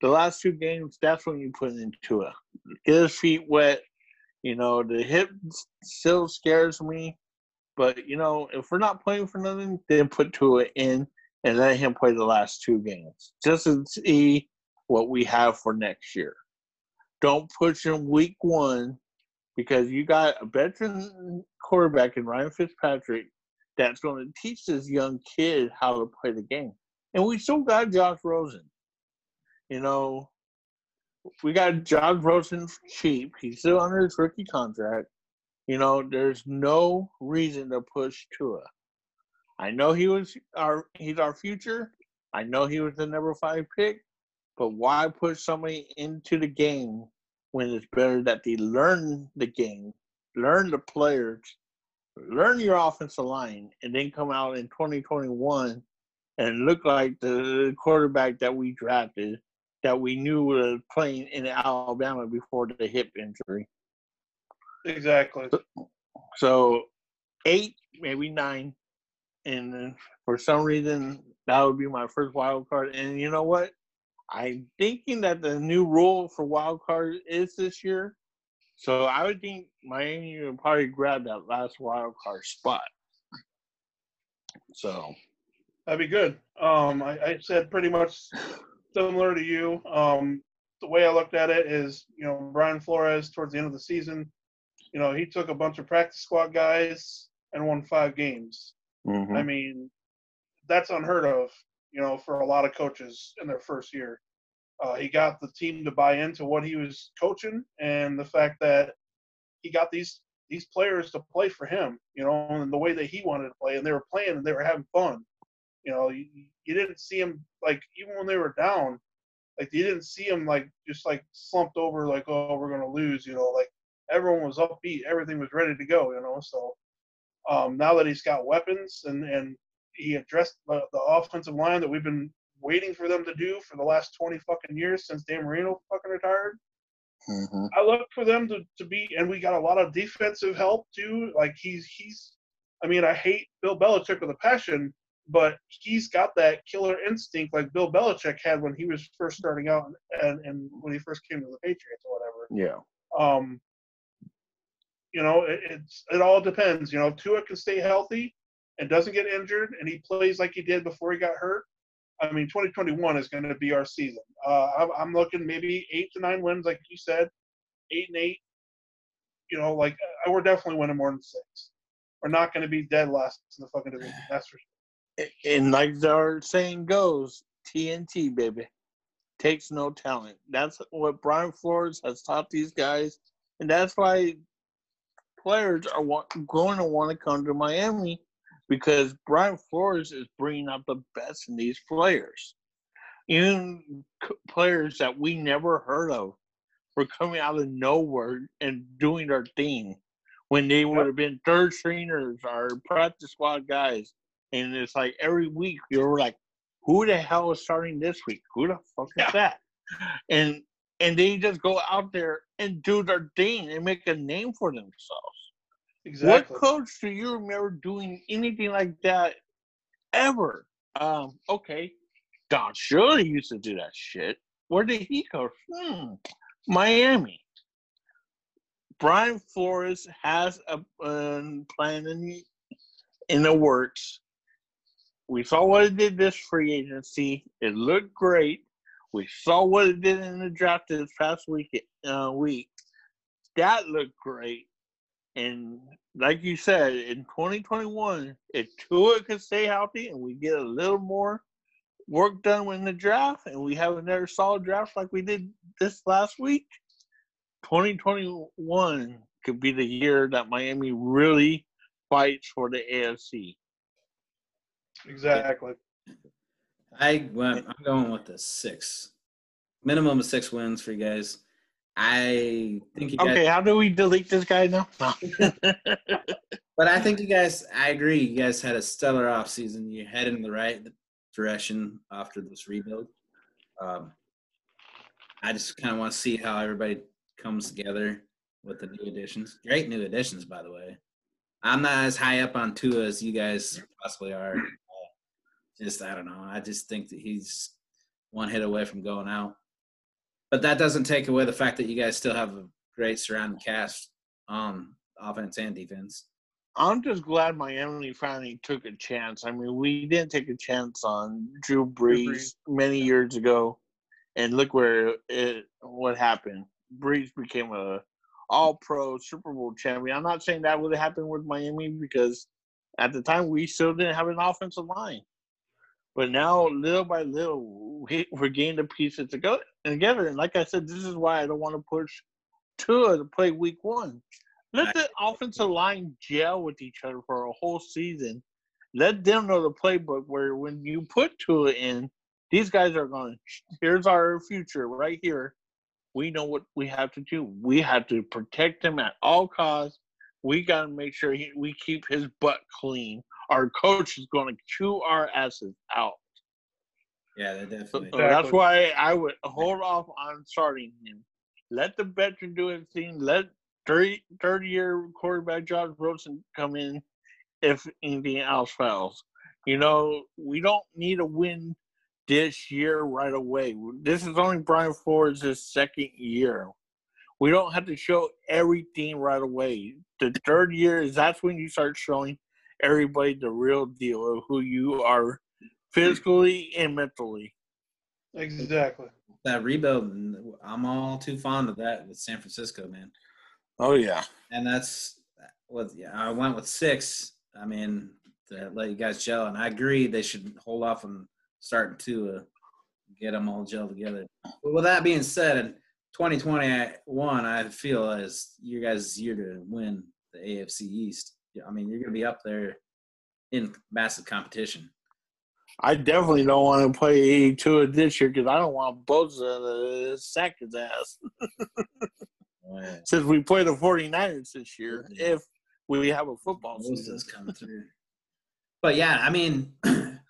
the last two games, that's when you put into it. Get his feet wet. You know, the hip still scares me. But, you know, if we're not playing for nothing, then put Tua in and let him play the last two games just to see what we have for next year. Don't push him week one because you got a veteran quarterback in Ryan Fitzpatrick that's going to teach this young kid how to play the game. And we still got Josh Rosen. You know, we got Josh Rosen cheap. He's still under his rookie contract. You know, there's no reason to push Tua. I know he was our he's our future. I know he was the number five pick, but why push somebody into the game when it's better that they learn the game, learn the players, learn your offensive line, and then come out in 2021 and look like the quarterback that we drafted, that we knew was playing in Alabama before the hip injury. Exactly. So eight, maybe nine, and then for some reason that would be my first wild card. And you know what? I'm thinking that the new rule for wild card is this year. So I would think Miami would probably grab that last wild card spot. So That'd be good. Um, I, I said pretty much similar to you. Um, the way I looked at it is, you know, Brian Flores towards the end of the season, you know, he took a bunch of practice squad guys and won five games. Mhm. I mean, that's unheard of, you know, for a lot of coaches in their first year. Uh, he got the team to buy into what he was coaching and the fact that he got these these players to play for him, you know, and the way that he wanted to play, and they were playing and they were having fun. You know, you, you didn't see him like even when they were down, like you didn't see him like just like slumped over like oh we're gonna lose, you know, like everyone was upbeat, everything was ready to go, you know. So um, now that he's got weapons and and he addressed the, the offensive line that we've been waiting for them to do for the last 20 fucking years since Dan Marino fucking retired. Mhm. I look for them to, to be, and we got a lot of defensive help too. Like he's he's, I mean, I hate Bill Belichick with a passion, but he's got that killer instinct like Bill Belichick had when he was first starting out and, and when he first came to the Patriots or whatever. Yeah. Um, you know, it, it's it all depends. You know, if Tua can stay healthy and doesn't get injured, and he plays like he did before he got hurt. I mean, 2021 is going to be our season. Uh, I'm, looking maybe eight to nine wins, like you said, eight and eight. You know, like we're definitely winning more than six. We're not going to be dead last in the fucking division. That's for sure. And like our saying goes, TNT baby takes no talent. That's what Brian Flores has taught these guys, and that's why players are wa- going to want to come to Miami because Brian Flores is bringing out the best in these players. Even c- players that we never heard of were coming out of nowhere and doing their thing when they would have been third stringers or practice squad guys. And it's like every week you're like, who the hell is starting this week? Who the fuck is Yeah. that? And and they just go out there and do their thing and make a name for themselves. Exactly. What coach do you remember doing anything like that ever? Um, okay. Don Shula used to do that shit. Where did he go? Hmm. Miami. Brian Flores has a um, plan in, in the works. We saw what it did this free agency. It looked great. We saw what it did in the draft this past week. Uh, week that looked great. And like you said, in 2021, if Tua can stay healthy and we get a little more work done in the draft and we have another solid draft like we did this last week, 2021 could be the year that Miami really fights for the AFC. Exactly. I went. I'm going with the six, minimum of six wins for you guys. I think you guys, Okay, how do we delete this guy now? but I think you guys. I agree. You guys had a stellar offseason. You head in the right direction after this rebuild. Um, I just kind of want to see how everybody comes together with the new additions. Great new additions, by the way. I'm not as high up on Tua as you guys possibly are. Just I don't know. I just think that he's one hit away from going out. But that doesn't take away the fact that you guys still have a great surrounding cast on offense and defense. I'm just glad Miami finally took a chance. I mean, we didn't take a chance on Drew Brees, Brees. many years ago, and look where it what happened. Brees became a All Pro Super Bowl champion. I'm not saying that would have happened with Miami because at the time we still didn't have an offensive line, but now little by little we, we're getting the pieces to go together. And like I said, this is why I don't want to push Tua to play Week One. Let the offensive line gel with each other for a whole season. Let them know the playbook where when you put Tua in, these guys are going, here's our future right here. We know what we have to do. We have to protect him at all costs. We got to make sure he, we keep his butt clean. Our coach is going to chew our asses out. Yeah, they So, definitely. so that's why I would hold off on starting him. Let the veteran do his thing. Let 30, 30 year quarterback Josh Rosen come in if anything else fails. You know, we don't need a win this year right away. This is only Brian Flores' second year. We don't have to show everything right away. The third year is that's when you start showing everybody the real deal of who you are physically and mentally. Exactly. That rebuild, I'm all too fond of that with San Francisco, man. Oh yeah. And that's what yeah, I went with six. I mean, to let you guys gel, and I agree they should hold off on starting to uh, get them all gel together. But with that being said, in 2021, I feel is you guys' year to win the AFC East. I mean, you're going to be up there in massive competition. I definitely don't want to play Tua this year because I don't want Bosa to sack his ass. Since we play the 49ers this year, if we have a football season. Coming through. But yeah, I mean,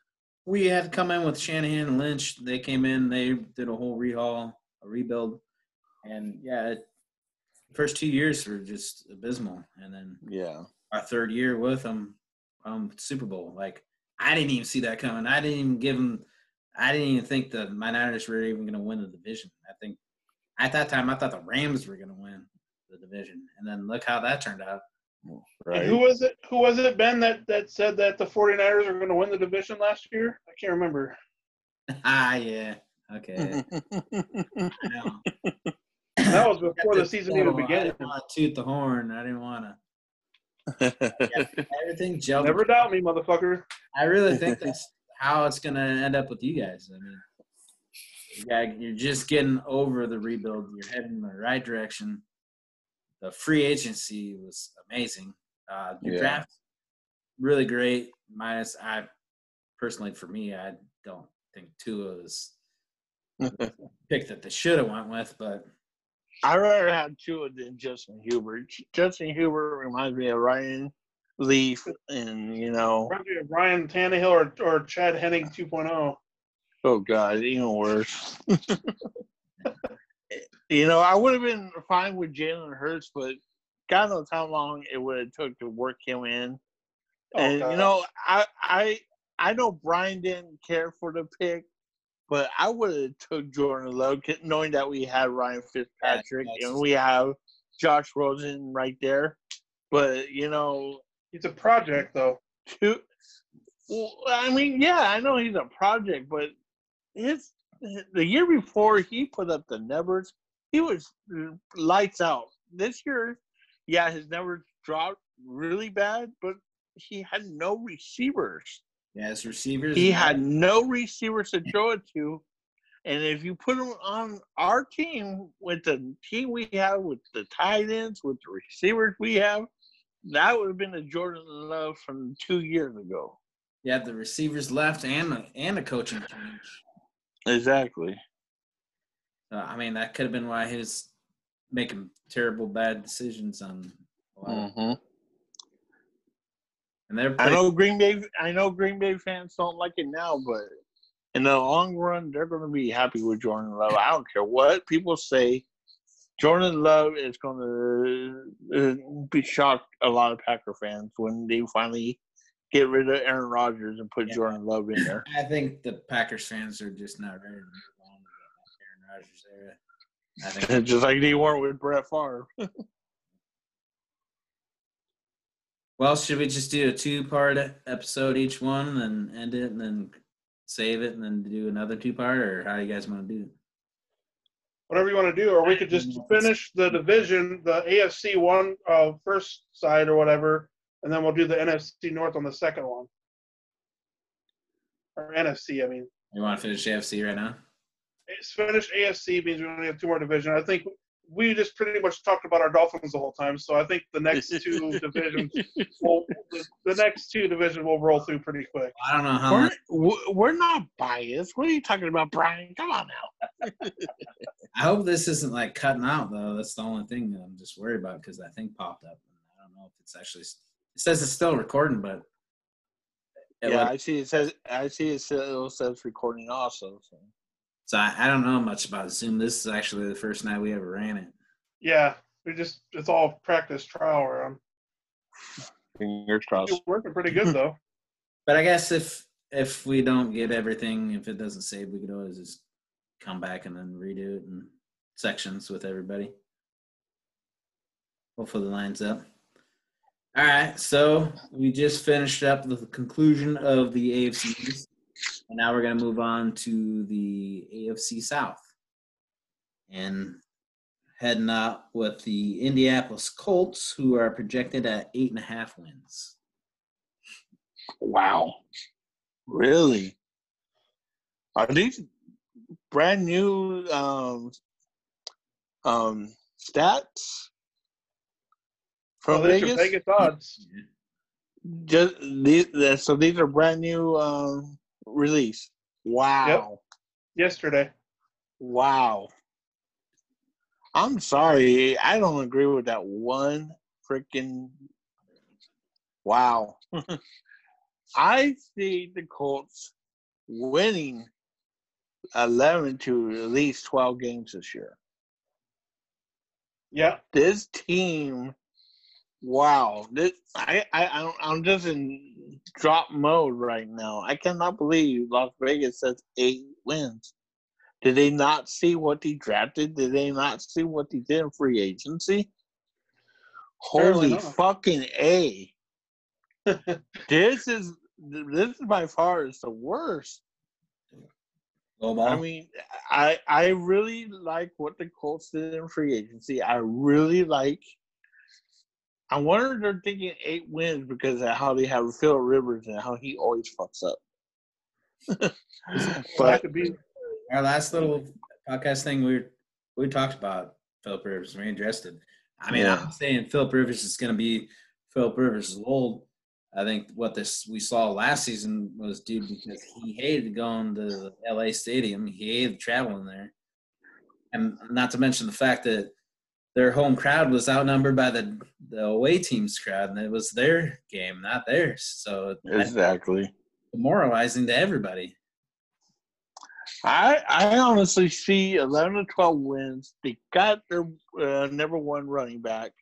we had come in with Shanahan and Lynch. They came in, they did a whole rehaul, a rebuild, and yeah, it, first two years were just abysmal, and then Yeah. Our third year with them, um, Super Bowl. Like I didn't even see that coming. I didn't even give them. I didn't even think the my Niners were even going to win the division. I think at that time I thought the Rams were going to win the division, and then look how that turned out. And Right. who was it? Who was it, Ben, that, that said that the 49ers were going to win the division last year? I can't remember. ah, yeah, okay. I know. That was before the season even I began. didn't want to toot the horn. I didn't want to. Everything gelled. Never doubt me, motherfucker. I really think that's how it's going to end up with you guys. I mean, yeah, you're just getting over the rebuild. You're heading in the right direction. The free agency was amazing. Uh, your Yeah. draft really great. Minus, I personally, for me, I don't think Tua is pick that they should have went with, but I rather have Tua than Justin Herbert. Justin Herbert reminds me of Ryan Leaf, and you know, Reminds me of Ryan Tannehill or, or Chad Henne oh. 2.0. oh god, even worse. you know, I would have been fine with Jalen Hurts, but God knows how long it would have took to work him in. Oh, and God. you know, I I I know Brian didn't care for the pick, but I would have took Jordan Love, knowing that we had Ryan Fitzpatrick that's- and we have Josh Rosen right there. But you know, It's a project, though. two. Well, I mean, yeah, I know he's a project, but his the year before he put up the numbers, he was uh, lights out. This year, yeah, his numbers dropped really bad, but he had no receivers. Yeah, as receivers, He had no receivers to throw it to. And if you put him on our team with the team we have, with the tight ends, with the receivers we have, that would have been the Jordan Love from two years ago. yeah, the receivers left and a, and a coaching change. Exactly. Uh, I mean, that could have been why he was making terrible bad decisions on. a lot of- And they're I know Green Bay. I know Green Bay fans don't like it now, but in the long run, they're going to be happy with Jordan Love. I don't care what people say. Jordan Love is going to uh, be shocked a lot of Packer fans when they finally get rid of Aaron Rodgers and put Yeah. Jordan Love in there. I think the Packers fans are just not ready to move on to Aaron Rodgers era. I think Just like they weren't with Brett Favre. Well, should we just do a two-part episode each one, and end it, and then save it, and then do another two-part, or how do you guys want to do it? Whatever you want to do, or we could just finish the division, the AFC one uh, first side or whatever, and then we'll do the NFC North on the second one. Or NFC, I mean. You want to finish AFC right now? It's finished AFC means we only have two more divisions. I think we just pretty much talked about our Dolphins the whole time, so I think the next two divisions, will, the, the next two divisions will roll through pretty quick. I don't know how. We're, Much, we're not biased. What are you talking about, Brian? Come on now. I hope this isn't like cutting out though. That's the only thing that I'm just worried about because that thing popped up. I don't know if it's actually. It says it's still recording, but Yeah, like- I see. It says. I see. It says, says recording also. So. So I, I don't know much about Zoom. This is actually the first night we ever ran it. Yeah, we just it's all practice trial run. Fingers crossed. It's working pretty good though. But I guess if if we don't get everything, if it doesn't save, we could always just come back and then redo it in sections with everybody. Hopefully the lines up. All right, so we just finished up the conclusion of the AFC East, And now we're going to move on to the AFC South. And heading out with the Indianapolis Colts, who are projected at eight and a half wins. Wow. Really? Are these brand new um, um, stats Well, from these are Vegas? Vegas odds. Just these, so these are brand new um, release. Wow. Yesterday. Wow. I'm sorry. I don't agree with that one freaking wow. I see the Colts winning 11 to at least 12 games this year. Yeah. This team, wow. This I, I I'm just in drop mode right now. I cannot believe Las Vegas says eight wins. Did they not see what he drafted? Did they not see what he did in free agency? Holy fucking a! this is this is by far is the worst. Low. I mean, I I really like what the Colts did in free agency. I really like. I wonder if they're thinking eight wins because of how they have Phil Rivers and how he always fucks up. that but could be. Our last little podcast thing, we we talked about Philip Rivers. We addressed it. I mean, Yeah. I'm saying Philip Rivers is going to be Philip Rivers is old. I think what this we saw last season was dude because he hated going to the LA Stadium. He hated traveling there, and not to mention the fact that their home crowd was outnumbered by the the away team's crowd, and it was their game, not theirs. So exactly. demoralizing to everybody. I I honestly see eleven to twelve wins. They got their uh, number one running back.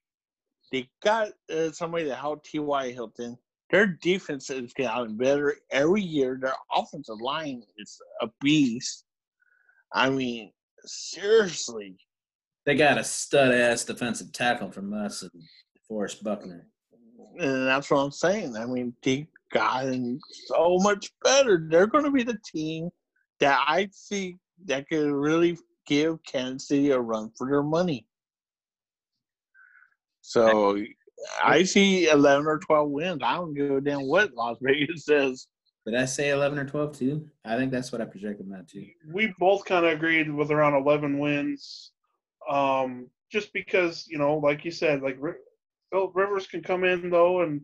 They got uh, somebody that held T.Y. Hilton. Their defense is getting better every year. Their offensive line is a beast. I mean, seriously. They got a stud ass defensive tackle from us and Forrest Buckner. And that's what I'm saying. I mean, they gotten so much better. They're going to be the team that I see that could really give Kansas City a run for their money. So I see 11 or 12 wins. I don't give a damn what Las Vegas says. Did I say 11 or 12 too? I think that's what I projected that too. we both kind of agreed with around 11 wins um just because you know like you said like Philip Rivers can come in though and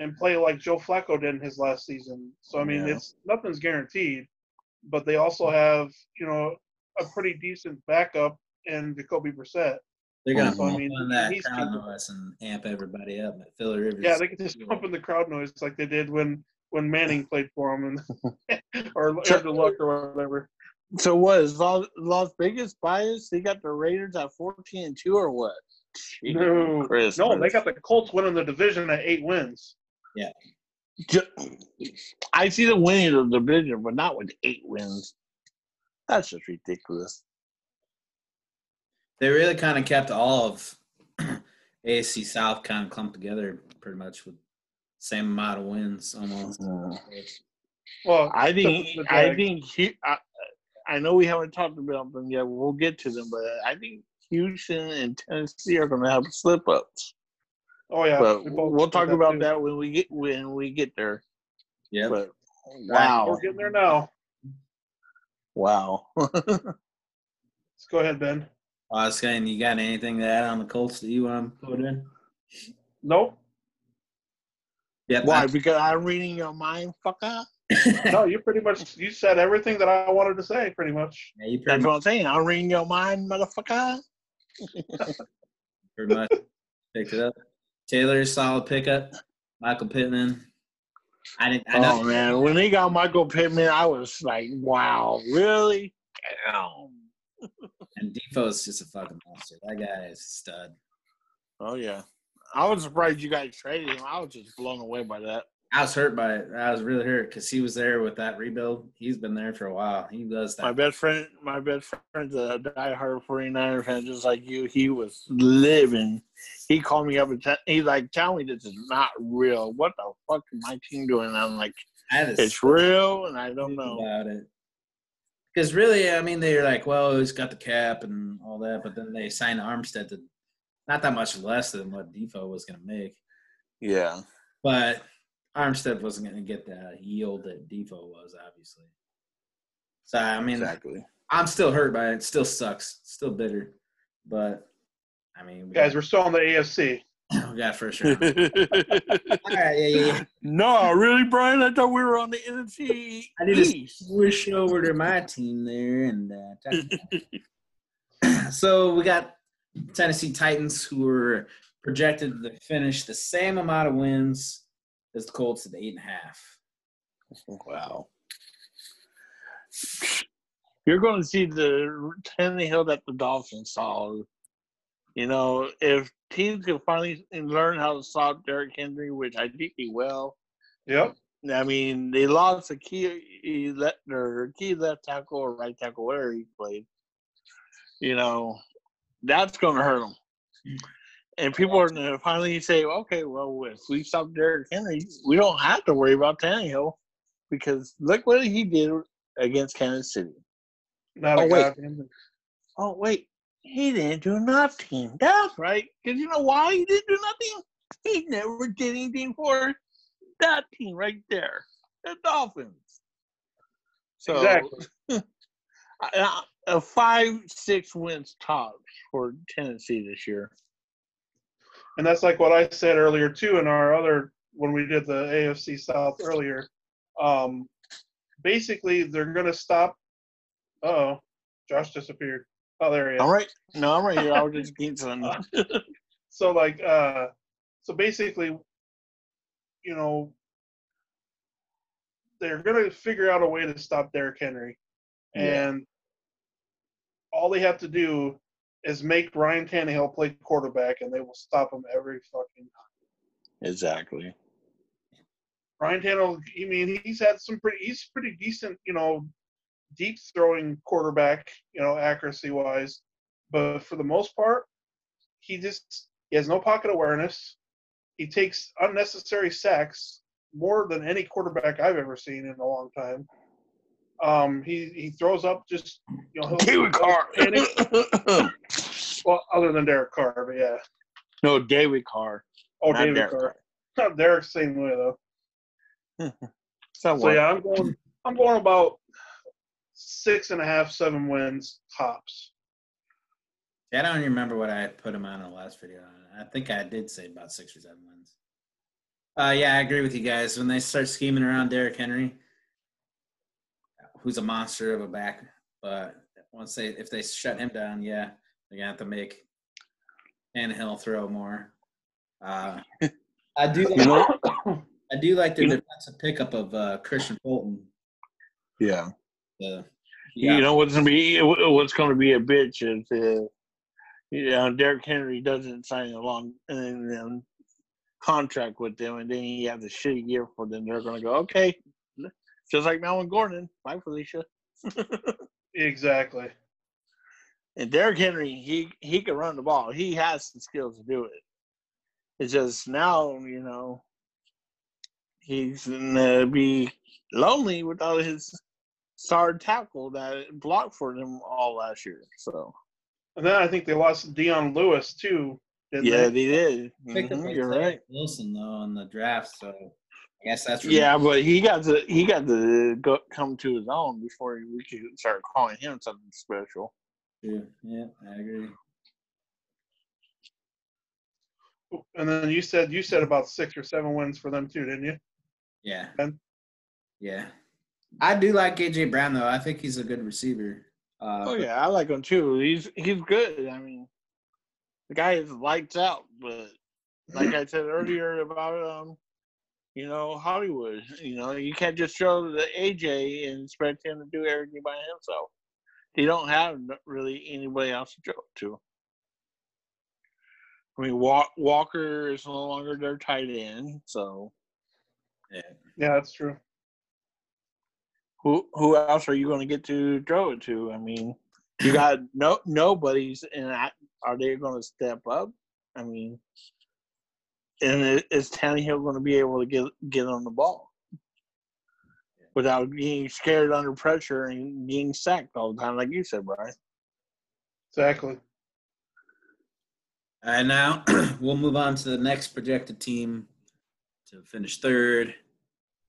and play like Joe Flacco did in his last season so I mean Yeah. it's nothing's guaranteed but they also have you know a pretty decent backup in Jacoby Brissett They're going to So, I pump mean, on that crowd noise and amp everybody up. But Philly Rivers. yeah they can just pump in the crowd noise like they did when when Manning played for them and or Andrew Luck or whatever So what is Las, Las Vegas biased? They got the Raiders at 14 and 2 or what? no Christmas. no they got the Colts winning the division at eight wins Ju- I see the winning of the division, but not with eight wins. That's just ridiculous. They really kind of kept all of AFC South kind of clumped together pretty much with same amount of wins almost. Mm-hmm. well I think the- the I think Hu- I, I know we haven't talked about them yet. We'll get to them, but I think Houston and Tennessee are going to have slip ups. Oh yeah, but we both we'll said talk about too. that when we get when we get there. Yeah. But wow, We're getting there now. wow. Let's go ahead, Ben. I was saying, you got anything to add on the Colts that you want to put in? Nope. Yep. Why? Because I'm reading your mind, fucker. No, you pretty much you said everything that I wanted to say, pretty much. Yeah, you pretty That's much, what I'm saying. I'm reading your mind, motherfucker. pretty much picked it up. Taylor, solid pickup. Michael Pittman. I didn't. I oh, know. Oh man, when they got Michael Pittman, I was like, wow, really? Damn. And Defoe's just a fucking monster. That guy is a stud. Oh yeah. I was surprised you guys traded him. I was just blown away by that. I was hurt by it. I was really hurt because he was there with that rebuild. He's been there for a while. He does that. My best friend, my best friend's a diehard 49er fan, just like you. He was living. He called me up and t- he's like, "Tell me this is not real. What the fuck is my team doing?" And I'm like, it's real, and I don't know. about it. Because really, I mean, they're like, well, he's got the cap and all that, but then they signed Armstead to not that much less than what Defoe was going to make. Yeah, But Armstead wasn't going to get the yield that Defoe was, obviously. So, I mean, exactly. I'm still hurt by it. It still sucks. Still bitter. But, I mean, we Guys, got, we're still in the AFC. we got first round. all right, yeah, yeah, yeah. no, really, Brian? I thought we were on the NFC I need to East. switch over to my team there and uh, so we got Tennessee Titans who were projected to finish the same amount of wins as the Colts at eight and a half. Wow. You're going to see the Tannehill that the Dolphins saw. You know, if teams can finally learn how to stop Derrick Henry, which I think he will. Yep. I mean, they lost a key he let their key left tackle or right tackle, where he played. You know, that's going to hurt them. And people are going to finally say, okay, well, if we stop Derrick Henry, we don't have to worry about Tannehill because look what he did against Kansas City. Not Oh, a wait. Oh, wait, he didn't do nothing. That's right. Because you know why he didn't do nothing? He never did anything for that team right there, the Dolphins. So, Exactly. a, a five, six wins tops for Tennessee this year. And that's like what I said earlier too in our other when we did the AFC South earlier. Um, basically, they're going to stop. Oh, Josh disappeared. Oh, there he is. All right. No, I'm right here. I was just getting something. So like, uh, so basically, you know, they're going to figure out a way to stop Derrick Henry, Yeah. and all they have to do is make Ryan Tannehill play quarterback, and they will stop him every fucking time. exactly. Ryan Tannehill, I mean, he's had some pretty, he's pretty decent, you know, deep throwing quarterback, you know, accuracy wise. But for the most part, he just he has no pocket awareness. He takes unnecessary sacks more than any quarterback I've ever seen in a long time. Um, he he throws up just you know he'll, David Carr. Well, other than Derek Carr, but yeah. no, David Carr. Oh, Not David Derek Carr. Not Derek's same way though. So Somewhat. yeah, I'm going. I'm going about six and a half, seven wins tops. Yeah, I don't remember what I put him on in the last video. I think I did say about six or seven wins. Uh, yeah, I agree with you guys. When they start scheming around Derrick Henry, who's a monster of a back, but once they if they shut him down, yeah, they're gonna have to make Tannehill throw more. Uh, I do. You know- I do like the defensive pickup of uh, Kristian Fulton. yeah. The, You know what's gonna be what's gonna be a bitch if uh, you know Derrick Henry doesn't sign a long and contract with them, and then you have a shitty year for them. They're gonna go okay, just like Melvin Gordon. Bye, Felicia. Exactly. And Derrick Henry, he he can run the ball. He has the skills to do it. It's just now, you know, he's gonna be lonely without his star tackle that blocked for them all last year. So And then I think they lost Dion Lewis too. Didn't yeah, they? they did. picked up Mhm, you're right. Wilson though in the draft, so I guess that's Yeah, but he got to he got to go, come to his own before we could start calling him something special. true. Yeah, I agree. And then you said you said about six or seven wins for them too, didn't you? Yeah. Ben? Yeah. I do like AJ Brown though. I think he's a good receiver. Uh, Oh yeah, I like him too. He's he's good. I mean, the guy is lights out. But like I said earlier about um, you know Hollywood. You know you can't just show the AJ and expect him to do everything by himself. They don't have really anybody else to show to. I mean, Wa- Walker is no longer their tight end, so Yeah. Yeah, that's true. who who else are you going to get to throw it to? I mean, you got no nobody's, and I, are they going to step up? I mean, and i- is Tannehill going to be able to get get on the ball? without being scared under pressure and being sacked all the time, like you said, Brian. Exactly. And now we'll move on to the next projected team to finish third.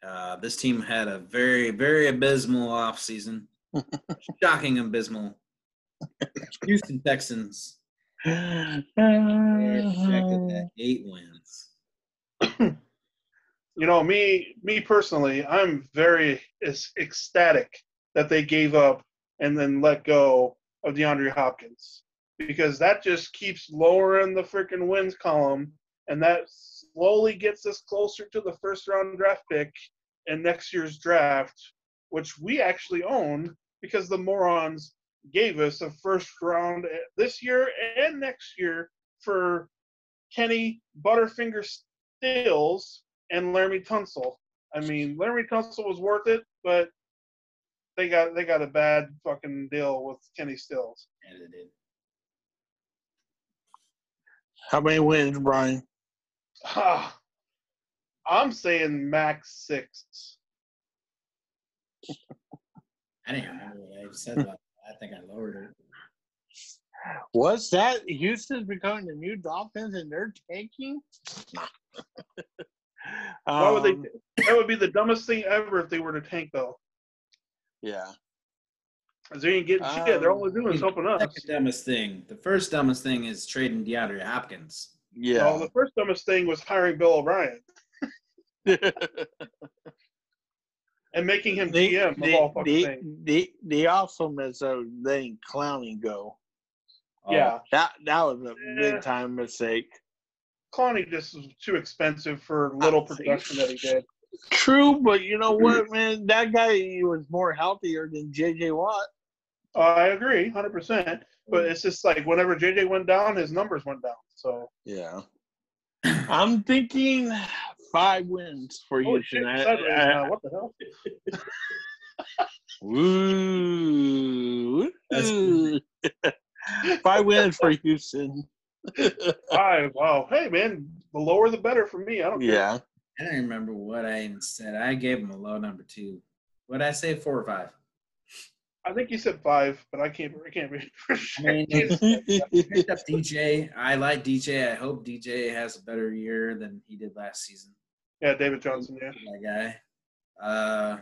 Uh, this team had a very, very abysmal offseason. Shocking abysmal. Houston Texans they're projected at eight wins. You know, me me personally, I'm very ec- ecstatic that they gave up and then let go of DeAndre Hopkins because that just keeps lowering the freaking wins column, and that slowly gets us closer to the first round draft pick in next year's draft, which we actually own because the morons gave us a first round this year and next year for Kenny Butterfinger Stills and Laremy Tunsil. I mean, Laremy Tunsil was worth it, but they got they got a bad fucking deal with Kenny Stills. Yeah, they did. How many wins, Brian? Ah, I'm saying max six. I didn't remember what I said about that. I think I lowered it. What's that? Houston's becoming the new Dolphins and they're tanking? Why would they? Um, That would be the dumbest thing ever if they were to tank, though. Yeah. 'Cause they ain't getting shit. They're only doing is helping us. Second dumbest thing. The first dumbest thing is trading DeAndre Hopkins. Yeah. Well, the first dumbest thing was hiring Bill O'Brien and making him they, GM of they, all fucking things. they, they also messed up letting Clowney go. Oh, Yeah, That that was a Yeah. big time mistake. Clowney just was too expensive for little production that he did. True, but you know what, man? That guy he was more healthier than JJ Watt. Uh, I agree, hundred percent. But it's just like whenever JJ went down, his numbers went down. So Yeah. I'm thinking five wins for holy Houston. shit, I- sideways I- now. What the hell? Ooh. That's Ooh. Five wins for Houston. Five. Wow. Hey man, the lower the better for me. I don't. care. yeah. I don't remember what I even said. I gave him a low number two. What did I say? Four or five? I think you said five, but I can't. I can't be for I sure. mean, picked up DJ. I like DJ. I hope DJ has a better year than he did last season. Yeah, David Johnson. Yeah. That guy. Uh,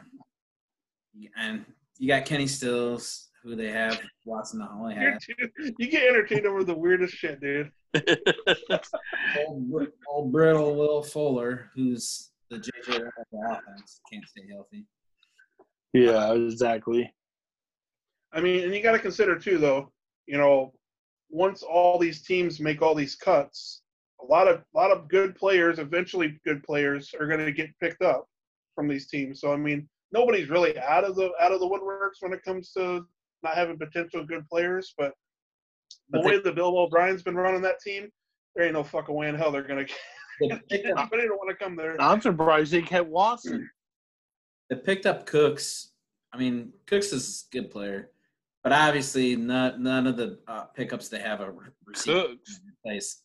and you got Kenny Stills, who they have. Watson not only You're have. too, you get entertained over the weirdest shit, dude. Old, old brittle Will Fuller, who's the JJ Watt of the offense, can't stay healthy. yeah, exactly. I mean, and you got to consider too, though. You know, once all these teams make all these cuts, a lot of a lot of good players, eventually good players, are going to get picked up from these teams. So I mean, nobody's really out of the out of the woodworks when it comes to not having potential good players. But the But way the Bill O'Brien's been running that team, there ain't no fucking way in hell they're going to. They Anybody don't want to come there. I'm surprised they kept Watson. they picked up Cooks. I mean, Cooks is a good player, but obviously not none of the uh, pickups they have are re- Cooks. to replace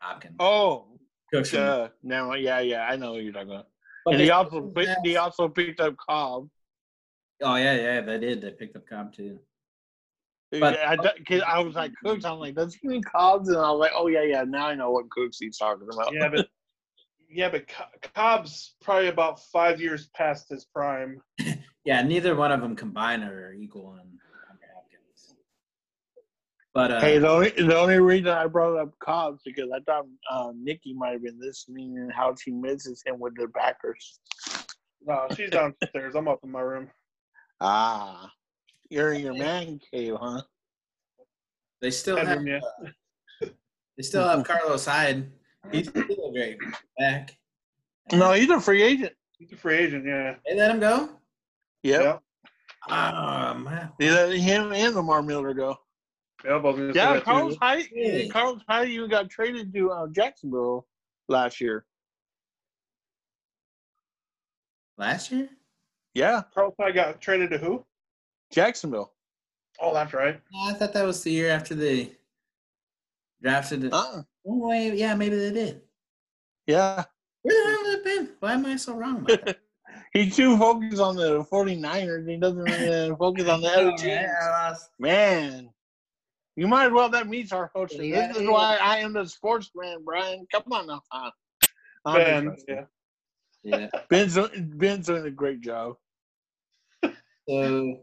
Hopkins. Oh, Cooks. and- uh, now, yeah, yeah, I know what you're talking about. but and they he also picked, have- he also picked up Cobb. Oh yeah, yeah, they did. They picked up Cobb too. But- I, cause I was like Cooks. I'm like, does he mean Cobbs? And I was like, oh yeah, yeah. Now I know what Cooks he's talking about. Yeah, but yeah, but Cobb's probably about five years past his prime. Yeah, neither one of them combined are equal on on Hopkins. But uh, Hey, the only the only reason I brought up Cobbs because I thought uh, Nikki might have been listening and how she misses him with the Packers. No, she's downstairs. I'm up in my room. Ah, you're in your man cave, huh? they still have Bedroom, yeah. they still have Carlos Hyde. He's still a great back. No, he's a free agent. He's a free agent, yeah. They let him go. Yep. Yep. Um, They let him and Lamar Miller go. Yep, I was gonna say Yeah, that Carlos too. Hyde. Really? Carlos Hyde even got traded to uh, Jacksonville last year. last year. Yeah, Carlos Hyde got traded to who? Jacksonville. Oh, that's right. No, I thought that was the year after they drafted it. Uh, Oh, wait, yeah, maybe they did. yeah, Where the hell have they been? Why am I so wrong about that? He's too focused on the 49ers. He doesn't uh, focus on the other teams. Man, you might as well That me our hosting. Yeah, this is yeah. why I am the sportsman, Brian. Come on now. I'm Ben, yeah. yeah. Ben's, Ben's doing a great job. So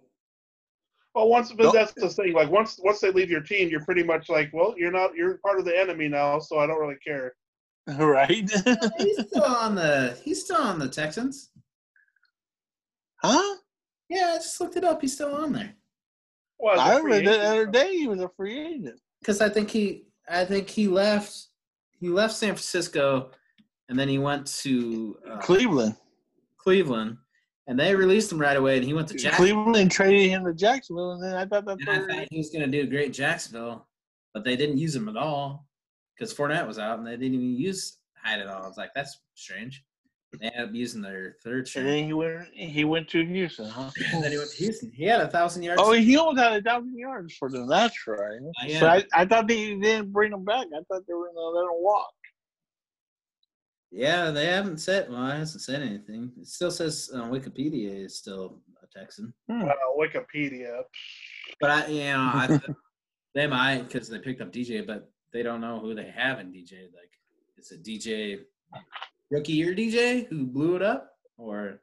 Well, once but Don't- that's the thing. Like once once they leave your team, you're pretty much like, well, you're not you're part of the enemy now, so I don't really care. Right? he's still on the he's still on the Texans. huh? Yeah, I just looked it up. He's still on there Well, as a I free read the other day he was a free agent. because I think he I think he left he left San Francisco and then he went to uh, Cleveland. Cleveland and they released him right away and he went to Jacksonville. Cleveland traded him to Jacksonville, and then I thought that. And I where thought he was going to do great Jacksonville, but they didn't use him at all because Fournette was out and they didn't even use Hyde at all. I was like, that's strange. They ended up using their third And then he went. He went to Houston, huh? And then he went to Houston. He had a thousand yards. Oh, he almost had a thousand yards for them. That's right. Uh, yeah. So I, I thought they didn't bring him back. I thought they were gonna let him walk. yeah, they haven't said. Well, it hasn't said anything. It still says on Wikipedia is still a Texan, Well, Wikipedia. but I, you know, I, they might because they picked up DJ, but they don't know who they have in DJ. Like, is it DJ rookie year DJ who blew it up, or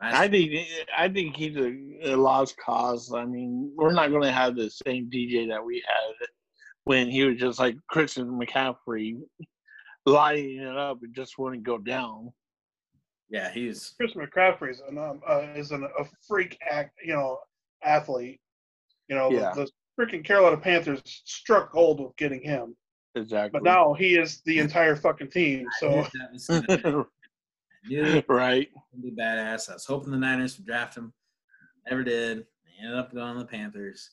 I think. I think he's a, a lost cause. I mean, we're not gonna have the same DJ that we had when he was just like Christian McCaffrey, lighting it up. and just wouldn't go down. yeah, he's Chris McCaffrey is an um, uh, is an, a freak act, you know, athlete. You know, Yeah. the, the freaking Carolina Panthers struck gold with getting him, Exactly. but now he is the entire fucking team. So knew that was gonna, I knew it right. would be badass. I was hoping the Niners would draft him. Never did. They ended up going to the Panthers.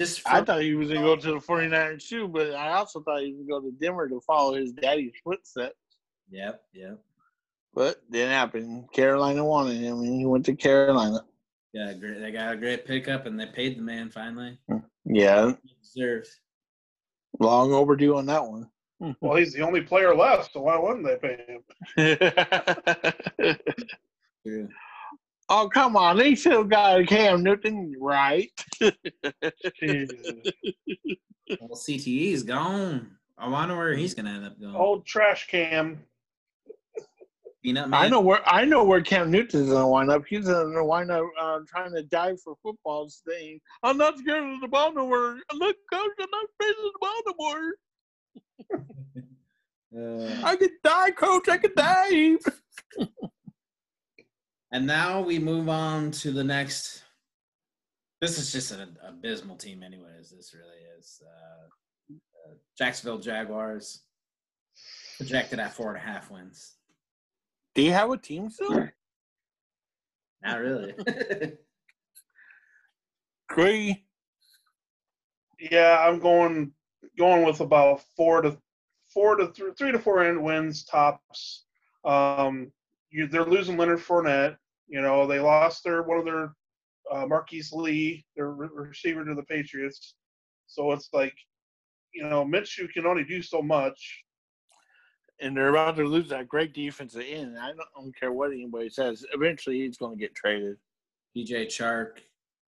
Just for, I thought he was going to go to the 49ers too, but I also thought he was going to go to Denver to follow his daddy's footsteps. Yep, yep. But didn't happen. Carolina wanted him, and he went to Carolina. Yeah, great. They got a great pickup, and they paid the man finally. Yeah, Deserved. Long overdue on that one. well, he's the only player left, so why wouldn't they pay him? True. oh come on, they still got Cam Newton, right? Jesus. Well, CTE is gone. I wonder where he's gonna end up going. Old trash cam. Peanut Man. I know where I know where Cam Newton's gonna wind up. He's gonna wind up uh, trying to dive for football, saying, "I'm not scared of the ball no more. Look, coach, I'm not afraid of the ball no more. Uh, I can die, coach. I can dive." and now we move on to the next. This is just an abysmal team, anyways. This really is. Uh, uh, Jacksonville Jaguars projected at four and a half wins. Do you have a team still? Not really. Agree. Yeah, I'm going going with about four to four to th- three to four end wins tops. Um, you, they're losing Leonard Fournette. You know, they lost their one of their uh, Marquise Lee, their re- receiver to the Patriots. So it's like, you know, Minshew can only do so much. And they're about to lose that great defensive end. I don't, I don't care what anybody says. Eventually, he's going to get traded. DJ Chark,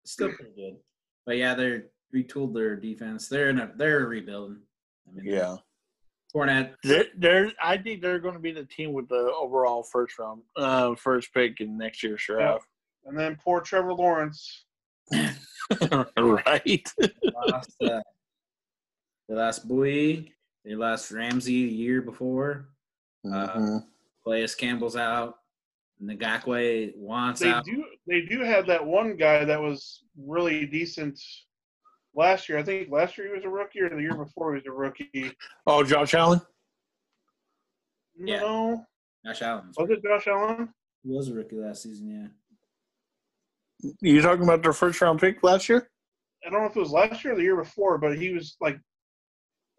still pretty good, but yeah, they're retooled their defense. They're in a they're rebuilding. I mean, Fournette. they're, they're. I think they're going to be the team with the overall first round, uh, first pick in next year's draft. And then poor Trevor Lawrence. right. lost, uh, they lost Bouye. They lost Ramsey the year before. Mhm. Calais Campbell's out. Ngakoue wants They out. do they do have that one guy that was really decent last year. I think last year he was a rookie, or the year before he was a rookie. Oh, Josh Allen. Yeah. No, Josh Allen was it Josh Allen? He was a rookie last season. Yeah. You talking about their first round pick last year? I don't know if it was last year or the year before, but he was like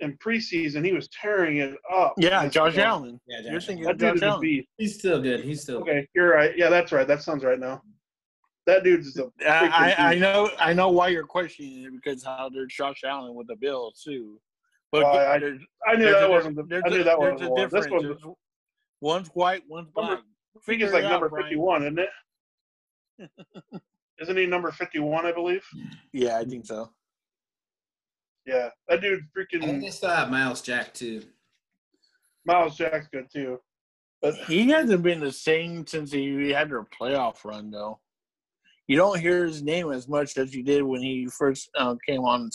in preseason he was tearing it up. Yeah, Josh guy- Allen. Yeah, You're Josh thinking That dude Josh is a Allen. beast. He's still good. He's still Okay, you're right. Yeah, that's right. That sounds right now. That dude's a I, I, I beast. know I know why you're questioning it because how there's Josh Allen with the Bills too. But Well, I- there's, I knew that a, wasn't the. I knew a- that wasn't the one. This difference. one. There's- one's white, one's black. I think he's Figure it like out, number Brian. 51, isn't it? Isn't he number 51, I believe? Yeah, I think so. Yeah. That dude I think they freaking still have Myles Jack too. Myles Jack's good too. But He hasn't been the same since he had their playoff run, though. You don't hear his name as much as you did when he first uh, came on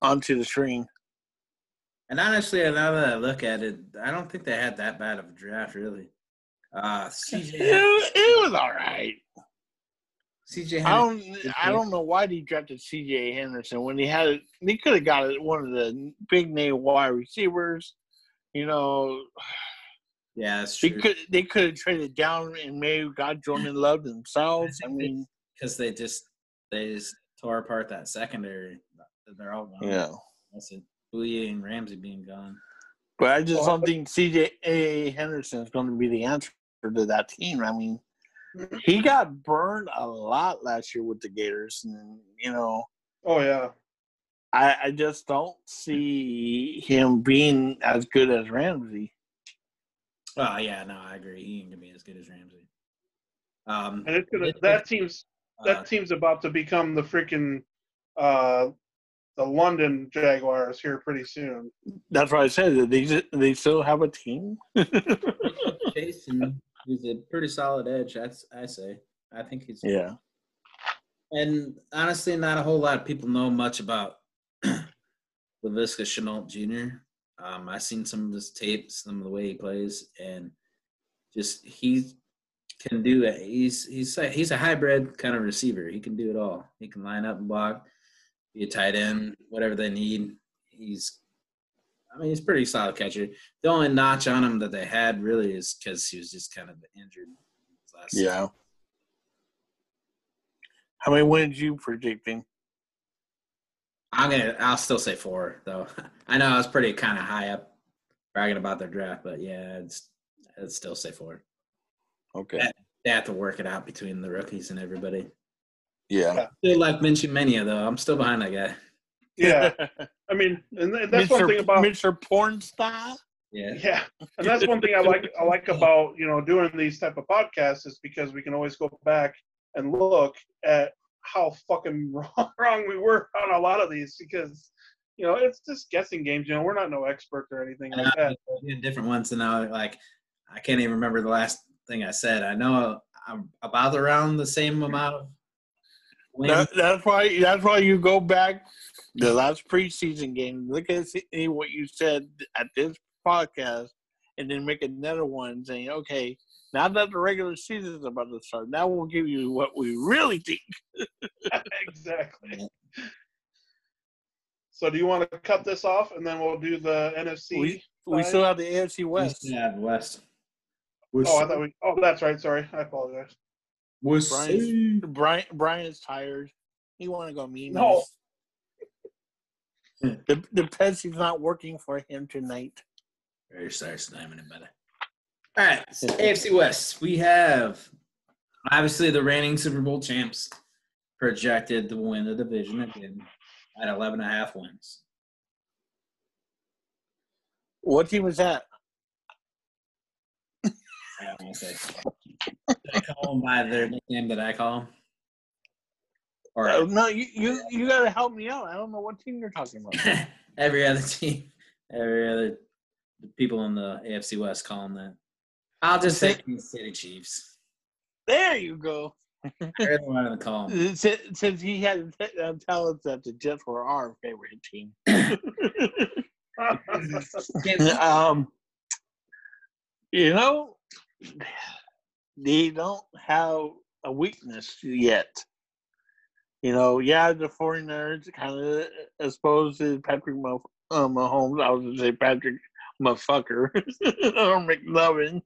onto the screen. And honestly, now that I look at it, I don't think they had that bad of a draft, really. Uh, It, it was all right. CJ, I don't. I don't know why they drafted C.J. Henderson when he had. He could have got it one of the big name wide receivers. You know, yeah, that's they true. could. They could have traded down and maybe got Jordan Love themselves. I mean, Because they just they just tore apart that secondary. They're all gone. yeah. That's it. Bouye and Ramsey being gone. But I just don't think C.J. Henderson is going to be the answer to that team. I mean, he got burned a lot last year with the Gators, and you know, oh yeah. I, I just don't see him being as good as Ramsey. Oh yeah, no, I agree. He ain't gonna be as good as Ramsey. Um, And it's gonna that team's that uh, team's about to become the freaking uh the London Jaguars here pretty soon. That's why I said that they they still have a team. Jason, he's a pretty solid edge. That's I say. I think he's yeah, And honestly, not a whole lot of people know much about Laviska Shenault Jr. Um, I've seen some of his tapes, some of the way he plays, and just he can do it. He's he's a, he's a hybrid kind of receiver. He can do it all. He can line up and block, be a tight end, whatever they need. He's, I mean, he's a pretty solid catcher. The only notch on him that they had really is because he was just kind of injured. Last season. yeah. How many wins you predicting? I'm gonna. I'll still say four, though. I know I was pretty kind of high up bragging about their draft, but yeah, it's. I'd still say four. Okay. They have to work it out between the rookies and everybody. Yeah. Still like Minshew Mania, though. I'm still behind that guy. Yeah, I mean, and th- that's one thing about Mr. Pornstar. Yeah. yeah, and that's one thing I like. I like about you know doing these type of podcasts is because we can always go back and look at how fucking wrong, wrong we were on a lot of these because you know it's just guessing games. You know, we're not no experts or anything I like know, that. we had different ones, and now like I can't even remember the last thing I said. I know I'm about around the same amount of wins. That, that's why. That's why you go back the last preseason game. Look at see what you said at this podcast, and then make another one saying, "Okay, now that the regular season is about to start, now we'll give you what we really think." exactly. So do you want to cut this off and then we'll do the NFC? We we still have the AFC West. Yeah, West. oh, I thought we. Oh, that's right. Sorry, I apologize. Brian, Brian, Brian is tired. He want to go mean. No. The the Pepsi's not working for him tonight. Very sorry, slamming it better. All right, so AFC West. We have obviously the reigning Super Bowl champs projected to win the division again at 11 and a half wins. What team was that? I don't want to say. I call them by their nickname that I call them? Or Uh, no, you, you you gotta help me out. I don't know what team you're talking about. every other team, every other people in the AFC West call them that. I'll just say Kansas City Chiefs. there you go. They're the one to call 'em. Since, since he had uh, us that the Jets were our favorite team. um, you know, they don't have a weakness yet. You know, yeah, the 49ers kind of exposed Patrick Mah- uh, Mahomes. I was going to say Patrick Motherfucker or McLovin.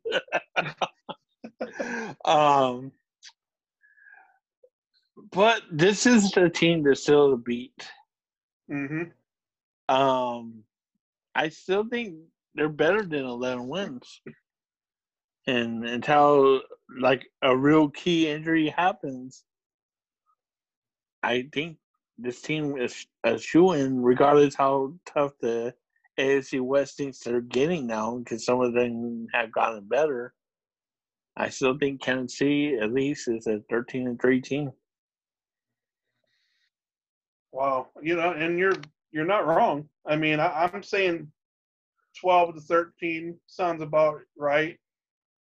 um, but this is the team to still beat. hmm Um, I still think they're better than eleven wins. And until like a real key injury happens, I think this team is a shoe in, regardless how tough the AFC West thinks they're getting now, because some of them have gotten better. I still think City at least is a thirteen and three team. Wow, you know, and you're you're not wrong. I mean, I, I'm saying twelve to thirteen sounds about right.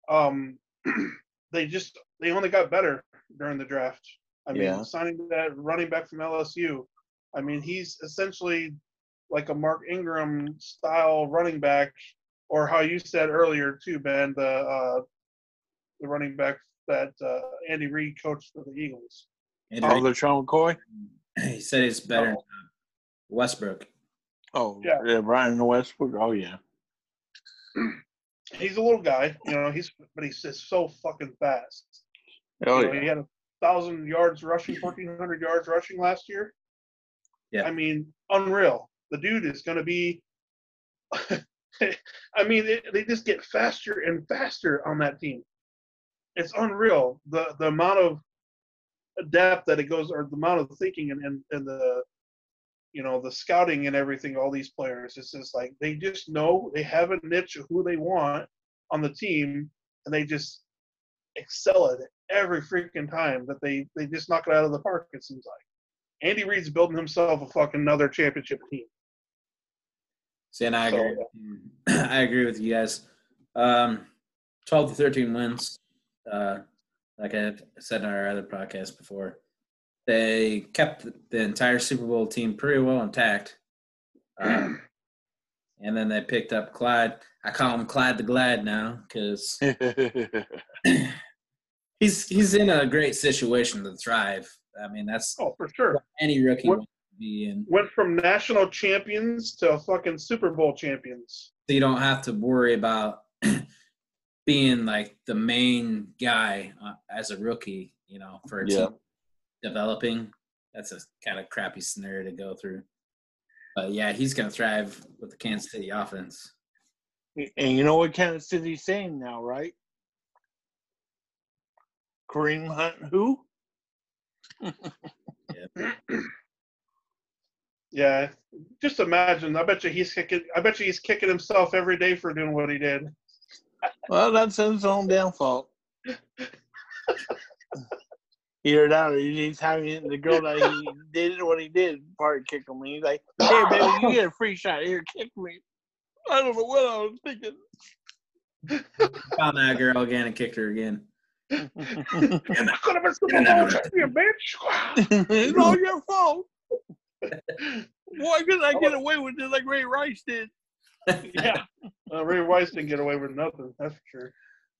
Um, they just they only got better during the draft. I mean, Yeah. signing that running back from LSU. I mean, he's essentially like a Mark Ingram style running back, or how you said earlier too, Ben, the uh, the running back that uh, Andy Reid coached for the Eagles. And Oh, LeSean McCoy. he said he's better than Westbrook. Oh, Yeah. yeah, Brian Westbrook. Oh, yeah. He's a little guy, you know. He's but he's just so fucking fast. Oh, You know, yeah. He had a thousand yards rushing, fourteen hundred yards rushing last year. Yeah. I mean, unreal. The dude is going to be. I mean, they, they just get faster and faster on that team. It's unreal the the amount of depth that it goes, or the amount of thinking and and, and the, you know, the scouting and everything. All these players, it's just like they just know they have a niche of who they want on the team, and they just excel at it every freaking time that they they just knock it out of the park. It seems like Andy Reid's building himself a fucking another championship team. See, and I agree. with you. I agree with you guys. Um, Twelve to thirteen wins. Uh, like I said on our other podcast before, they kept the entire Super Bowl team pretty well intact. Um, and then they picked up Clyde. I call him Clyde the Glad now because he's he's in a great situation to thrive. I mean, that's Oh, for sure. any rookie What- wants be in. Went from national champions to fucking Super Bowl champions. so you don't have to worry about being like the main guy uh, as a rookie, you know, for a Yeah. team developing. That's a kind of crappy scenario to go through. But yeah, he's going to thrive with the Kansas City offense. and you know what Kansas City's saying now, right? Kareem Hunt, who? Yeah, yeah, just imagine. I bet you he's kicking. I bet you he's kicking himself every day for doing what he did. Well, that's his own damn fault. Either that or he's having the girl that he did what he did, part kick him. And he's like, hey, baby, you get a free shot. Here, kick me. I don't know what I was thinking. Found that girl again and kicked her again. I could have been Super Bowl champion, bitch. it's all your fault. Why couldn't I get away with it like Ray Rice did? yeah, uh, Ray Rice didn't get away with nothing. That's for sure.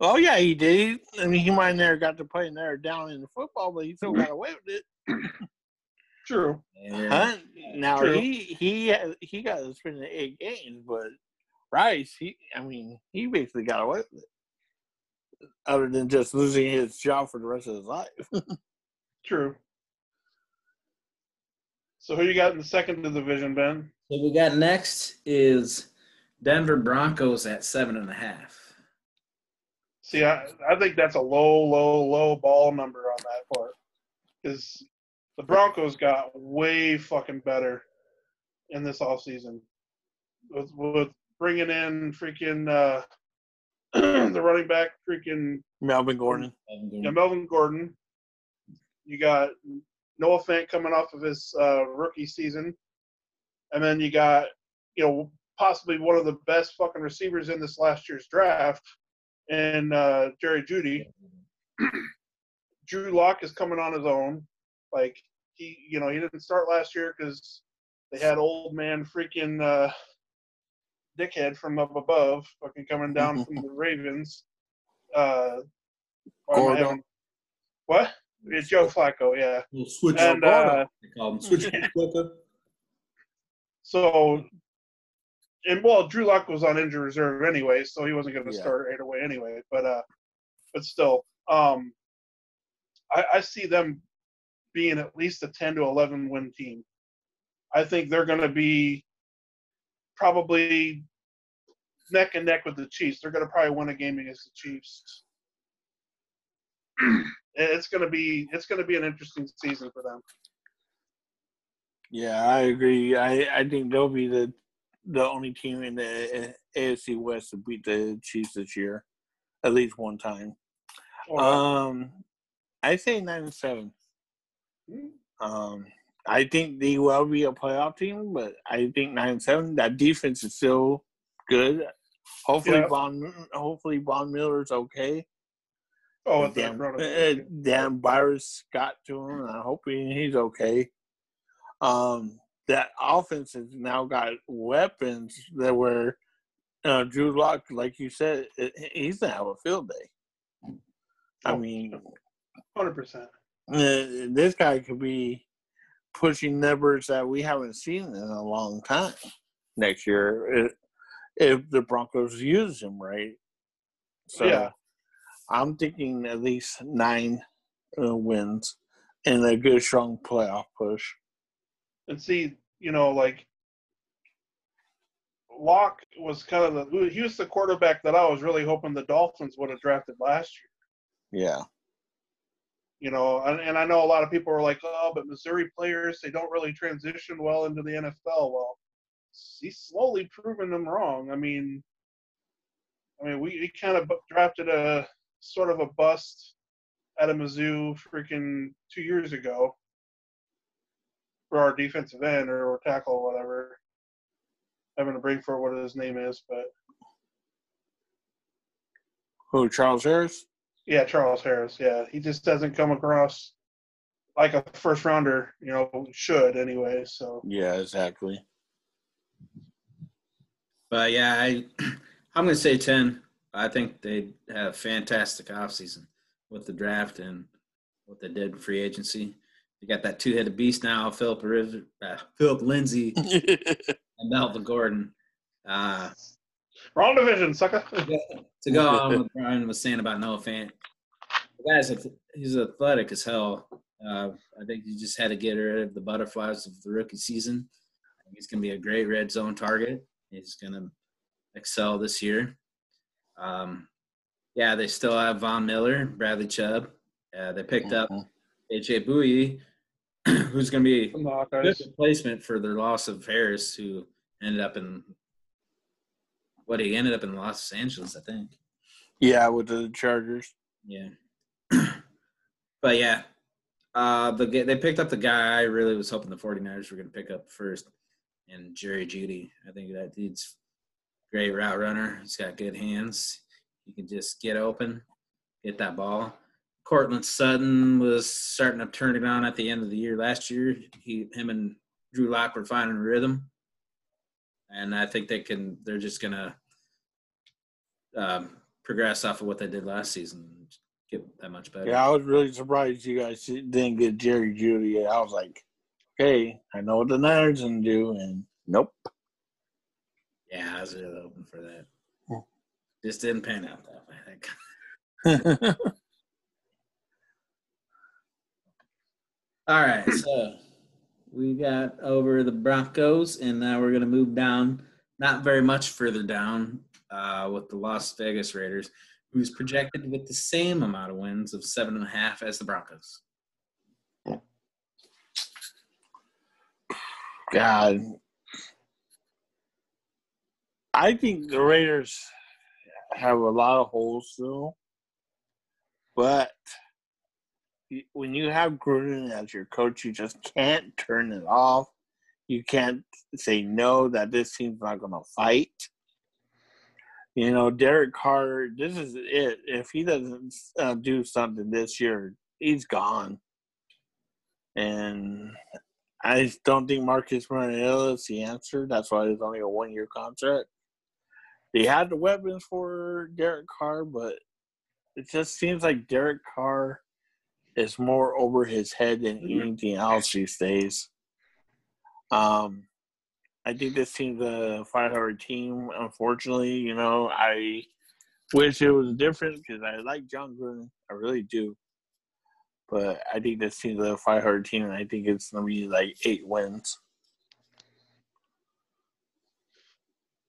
Oh yeah, he did. I mean, he might never got to play there down in the football, but he still mm-hmm. got away with it. True. Hunt, now True. he he uh, he got to spend the eight games, but Rice, he I mean, he basically got away with it, other than just losing his job for the rest of his life. True. So who you got in the second division, Ben? So we got next is Denver Broncos at seven and a half. See, I, I think that's a low, low, low ball number on that part. Because the Broncos got way fucking better in this offseason. With, with bringing in freaking uh, the running back, freaking Melvin Gordon. yeah, Melvin Gordon. You got Noah Fant coming off of his uh, rookie season. And then you got, you know, possibly one of the best fucking receivers in this last year's draft and uh, Jerry Jeudy. Drew Lock is coming on his own. Like he, you know, he didn't start last year because they had old man freaking uh, dickhead from up above, fucking coming down from the Ravens. Uh, why am I Gordo. having- what? It's Joe Flacco, yeah. We'll Switch And uh, They call him switch so, and well, Drew Lock was on injury reserve anyway, so he wasn't going to Yeah. start right away anyway. But uh, but still, um, I, I see them being at least a ten to eleven win team. I think they're going to be probably neck and neck with the Chiefs. They're going to probably win a game against the Chiefs. it's going to be it's going to be an interesting season for them. Yeah, I agree. I, I think they'll be the the only team in the AFC West to beat the Chiefs this year, at least one time. Or, Um, I say nine and seven. Hmm. Um, I think they will be a playoff team, but I think nine and seven. That defense is still good. Hopefully, Yeah. Von hopefully Von Miller's okay. oh, damn, damn virus got to him. I hope hoping he's okay. Um, that offense has now got weapons that were uh, Drew Lock, like you said, it, he's gonna have a field day. I Oh. mean, Hundred percent. uh, this guy could be pushing numbers that we haven't seen in a long time next year if, if the Broncos use him right. So Yeah. I'm thinking at least nine uh, wins and a good strong playoff push. And see, you know, like Lock was kind of the he was the quarterback that I was really hoping the Dolphins would have drafted last year. Yeah. You know, and, and I know a lot of people are like, oh, but Missouri players they don't really transition well into the NFL. Well, he's slowly proving them wrong. I mean, I mean, we, we kind of drafted a sort of a bust at a Mizzou freaking two years ago for our defensive end or, tackle or whatever. Having to bring for what his name is, but Who, Charles Harris? yeah, Charles Harris. Yeah, he just doesn't come across like a first rounder. You know, should anyway. So Yeah, exactly. But yeah, I I'm gonna say ten. I think they had a fantastic offseason with the draft and what they did in free agency. They got that two headed beast now, Philip Riv- uh, Phillip Lindsay and Melvin Gordon. Uh, wrong division, sucker. to go on what Brian was saying about Noah Fant, the guy's ath- he's athletic as hell. Uh, I think you just had to get rid of the butterflies of the rookie season. I think he's going to be a great red zone target. He's going to excel this year. Um, yeah, they still have Von Miller, Bradley Chubb. Uh, they picked up AJ Bouye, who's going to be From the a replacement for their loss of Harris, who ended up in what he ended up in Los Angeles, I think. yeah, with the Chargers. Yeah. but yeah, uh, the they picked up the guy I really was hoping the 49ers were going to pick up first, and Jerry Jeudy. I think that dude's great route runner. He's got good hands. He can just get open, get that ball. Courtland Sutton was starting to turn it on at the end of the year last year. He, him, and Drew Lock were finding rhythm, and I think they can. They're just gonna um, progress off of what they did last season, and get that much better. Yeah, I was really surprised you guys didn't get Jerry Jeudy. I was like, okay, I know what the Niners gonna do, and nope. Yeah, I was really hoping for that. Hmm. Just didn't pan out that way. All right, so we got over the Broncos, and now we're going to move down, not very much further down, uh, with the Las Vegas Raiders, who's projected with the same amount of wins of seven and a half as the Broncos. God, I think the Raiders have a lot of holes still, but when you have Gruden as your coach, you just can't turn it off. You can't say no that this team's not going to fight. You know, Derek Carr, this is it. If he doesn't uh, do something this year, he's gone. And I don't think Marcus Mariota is the answer. That's why it's only a one year contract. They had the weapons for Derek Carr, but it just seems like Derek Carr is more over his head than anything else these days. Um, I think this team's a 500 team. Unfortunately, you know, I wish it was different because I like Jon Gruden. I really do. But I think this team's a 500 team, and I think it's going to be like eight wins.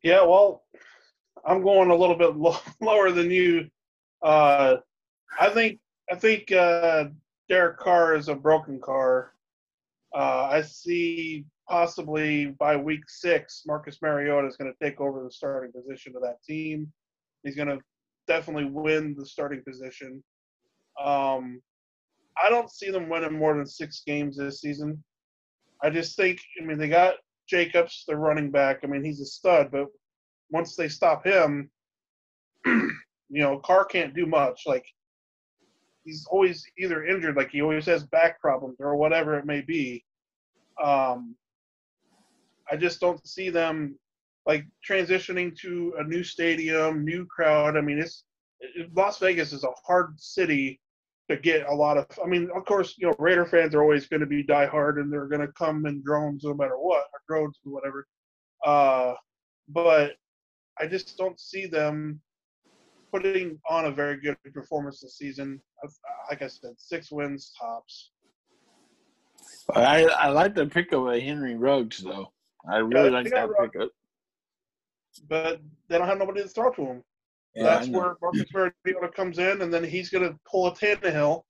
Yeah, well, I'm going a little bit lo- lower than you. Uh, I think I think uh, Derek Carr is a broken car. Uh, I see possibly by week six, Marcus Mariota is going to take over the starting position of that team. He's going to definitely win the starting position. Um, I don't see them winning more than six games this season. I just think, I mean, they got Jacobs, their running back. I mean, he's a stud, but once they stop him, you know, Carr can't do much. Like, he's always either injured, like he always has back problems or whatever it may be. Um, I just don't see them like transitioning to a new stadium, new crowd. I mean, it's it, Las Vegas is a hard city to get a lot of. I mean, of course, you know, Raider fans are always going to be diehard and they're going to come in drones no matter what, or drones or whatever. Uh, but I just don't see them putting on a very good performance this season. Uh, like I said, six wins tops. I I like the pickup of a Henry Ruggs though. I really Yeah, like that Ruggs. pickup. But they don't have nobody to throw to them. Yeah, That's where Marcus Mariota comes in, and then he's going to pull a Tannehill,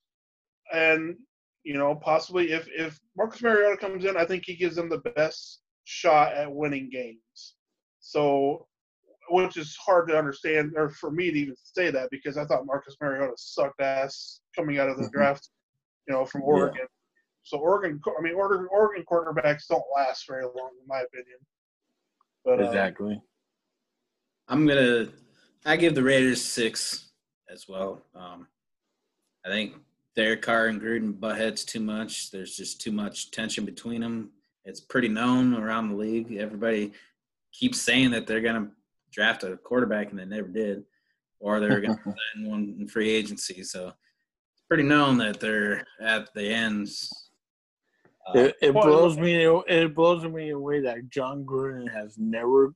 and you know possibly if if Marcus Mariota comes in, I think he gives them the best shot at winning games. So, which is hard to understand, or for me to even say that because I thought Marcus Mariota sucked ass coming out of the Mhm. draft, you know, from Yeah. Oregon. So Oregon, I mean, Oregon, Oregon quarterbacks don't last very long, in my opinion. But uh, Exactly. I'm gonna. I give the Raiders six as well. Um, I think Derek Carr and Gruden butt heads too much. There's just too much tension between them. It's pretty known around the league. Everybody keeps saying that they're gonna draft a quarterback, and they never did, or they're gonna sign one in free agency. So it's pretty known that they're at the ends. Uh, It, it blows me. It blows me away that Jon Gruden has never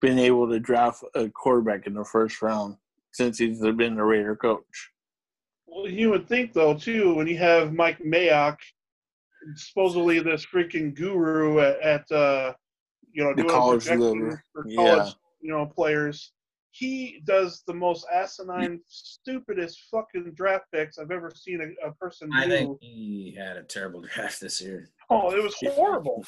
been able to draft a quarterback in the first round since he's been the Raider coach. Well, you would think though too when you have Mike Mayock, supposedly this freaking guru at, at uh, you know The doing college projections level. for Yeah. You know players. He does the most asinine, stupidest fucking draft picks I've ever seen a, a person do. I think he had a terrible draft this year. oh, it was horrible.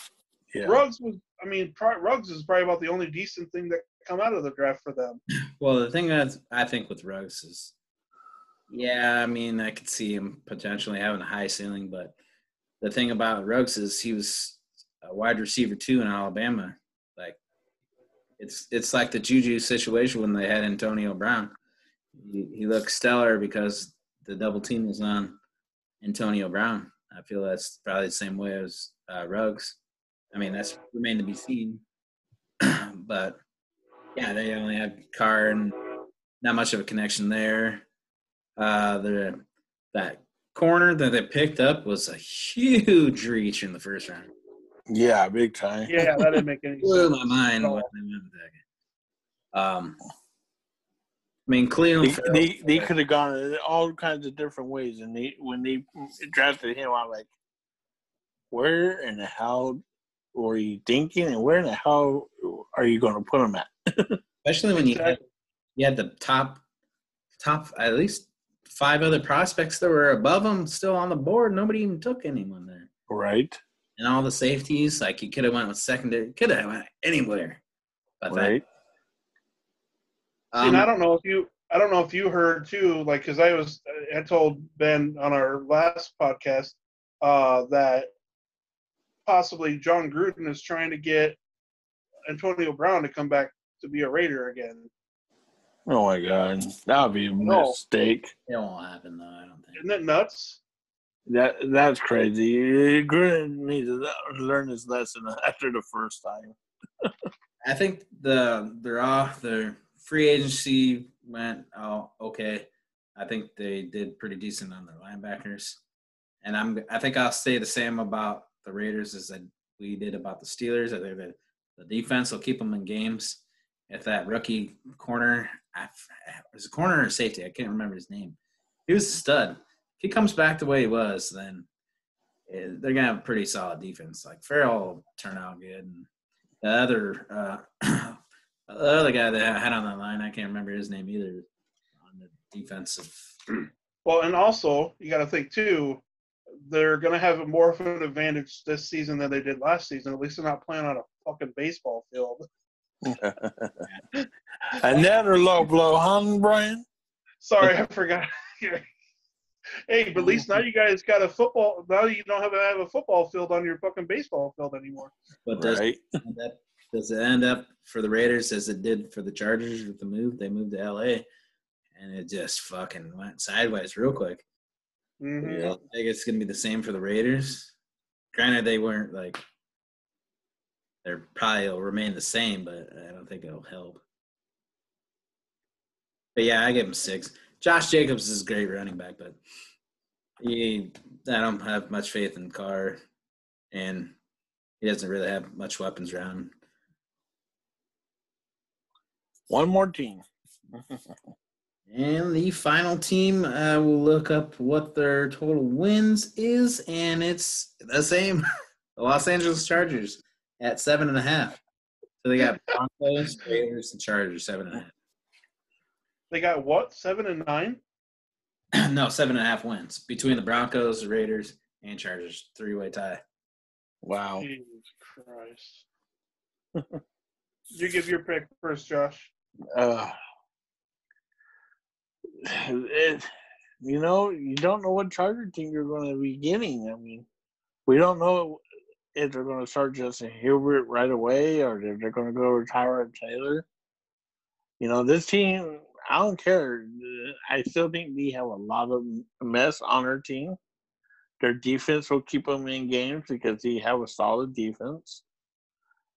Yeah. Ruggs was, I mean, pro- Ruggs is probably about the only decent thing that come out of the draft for them. Well, the thing that I think with Ruggs is, yeah, I mean, I could see him potentially having a high ceiling, but the thing about Ruggs is he was a wide receiver too in Alabama. It's it's like the Juju situation when they had Antonio Brown. He, he looked stellar because the double team was on Antonio Brown. I feel that's probably the same way as uh, Ruggs. I mean, that's remained to be seen, but yeah, they only had Carr and not much of a connection there. Uh, the that corner that they picked up was a huge reach in the first round. Yeah, big time. Yeah, that didn't make any Blew sense. my mind when they went with. Um, I mean, Cleveland. They, they, they could have gone all kinds of different ways, and they when they drafted him, I'm like, where in the hell were you thinking, and where in the hell are you going to put him at? especially when you had, you had the top top at least five other prospects that were above him still on the board. Nobody even took anyone there. Right, And all the safeties, like you could have went with secondary, could have went anywhere. But that, right. And um, I don't know if you, I don't know if you heard too, like, because I was, I told Ben on our last podcast uh, that possibly Jon Gruden is trying to get Antonio Brown to come back to be a Raider again. Oh my god, that would be a No. mistake. it won't happen though. I don't think. Isn't that nuts? That that's crazy. Gruden needs to learn his lesson after the first time. I think the they're off. Their free agency went oh okay. I think they did pretty decent on their linebackers, and I'm I think I'll say the same about the Raiders as that we did about the Steelers. I think that the defense will keep them in games. If that rookie corner, I, was a corner or safety, I can't remember his name. He was a stud. If he comes back the way he was, then eh, they're gonna have a pretty solid defense. Like Ferrell will turn out good, and the other uh, the other guy that I had on that line, I can't remember his name either. On the defensive, Well, and also you got to think too, they're going to have a more of an advantage this season than they did last season. At least they're not playing on a fucking baseball field. Another low blow, huh, Brian? Sorry, I forgot. Hey, but at least now you guys got a football. Now you don't have to have a football field on your fucking baseball field anymore. But does Right. it end up, does it end up for the Raiders as it did for the Chargers with the move? They moved to LA, and it just fucking went sideways real quick. hmm Yeah. I think it's gonna be the same for the Raiders. Granted, they weren't like they're probably will remain the same, but I don't think it'll help. But yeah, I give them six. Josh Jacobs is a great running back, but he I don't have much faith in Carr, and he doesn't really have much weapons around. One more team. And the final team, uh, we'll look up what their total wins is, and it's the same. the Los Angeles Chargers at seven and a half. So they got Broncos, Raiders, and Chargers seven and They got what? Seven and nine? no, seven and a half wins between the Broncos, the Raiders, and Chargers. Three way tie. Wow. Jesus Christ. you give your pick first, Josh. Uh, it, you know, you don't know what Charger team you're going to be getting. I mean, we don't know if they're going to start Justin Herbert right away or if they're going to go with Tyrod Taylor. You know, this team, I don't care. I still think we have a lot of mess on our team. Their defense will keep them in games because they have a solid defense.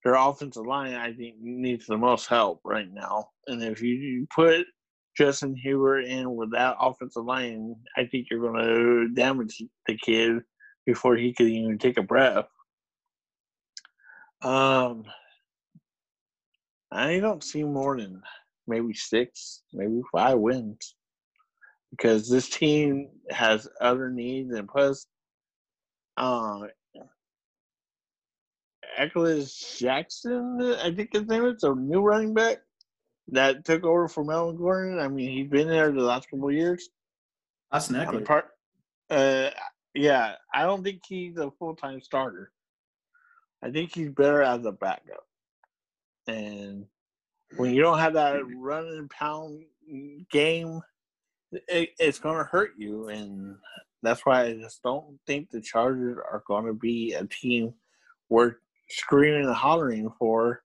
Their offensive line, I think, needs the most help right now. And if you- put Justin Herbert in with that offensive line, I think you're going to damage the kid before he could even take a breath. Um, I don't see more than maybe six, maybe five wins because this team has other needs, and plus, uh, Eckles Jackson, I think his name is a new running back that took over for Melvin Gordon. I mean, he's been there the last couple of years. That's an Ekeler. part, uh, yeah, I don't think he's a full time starter. I think he's better as a backup. And when you don't have that run and pound game, it, it's going to hurt you. And that's why I just don't think the Chargers are going to be a team worth screaming and hollering for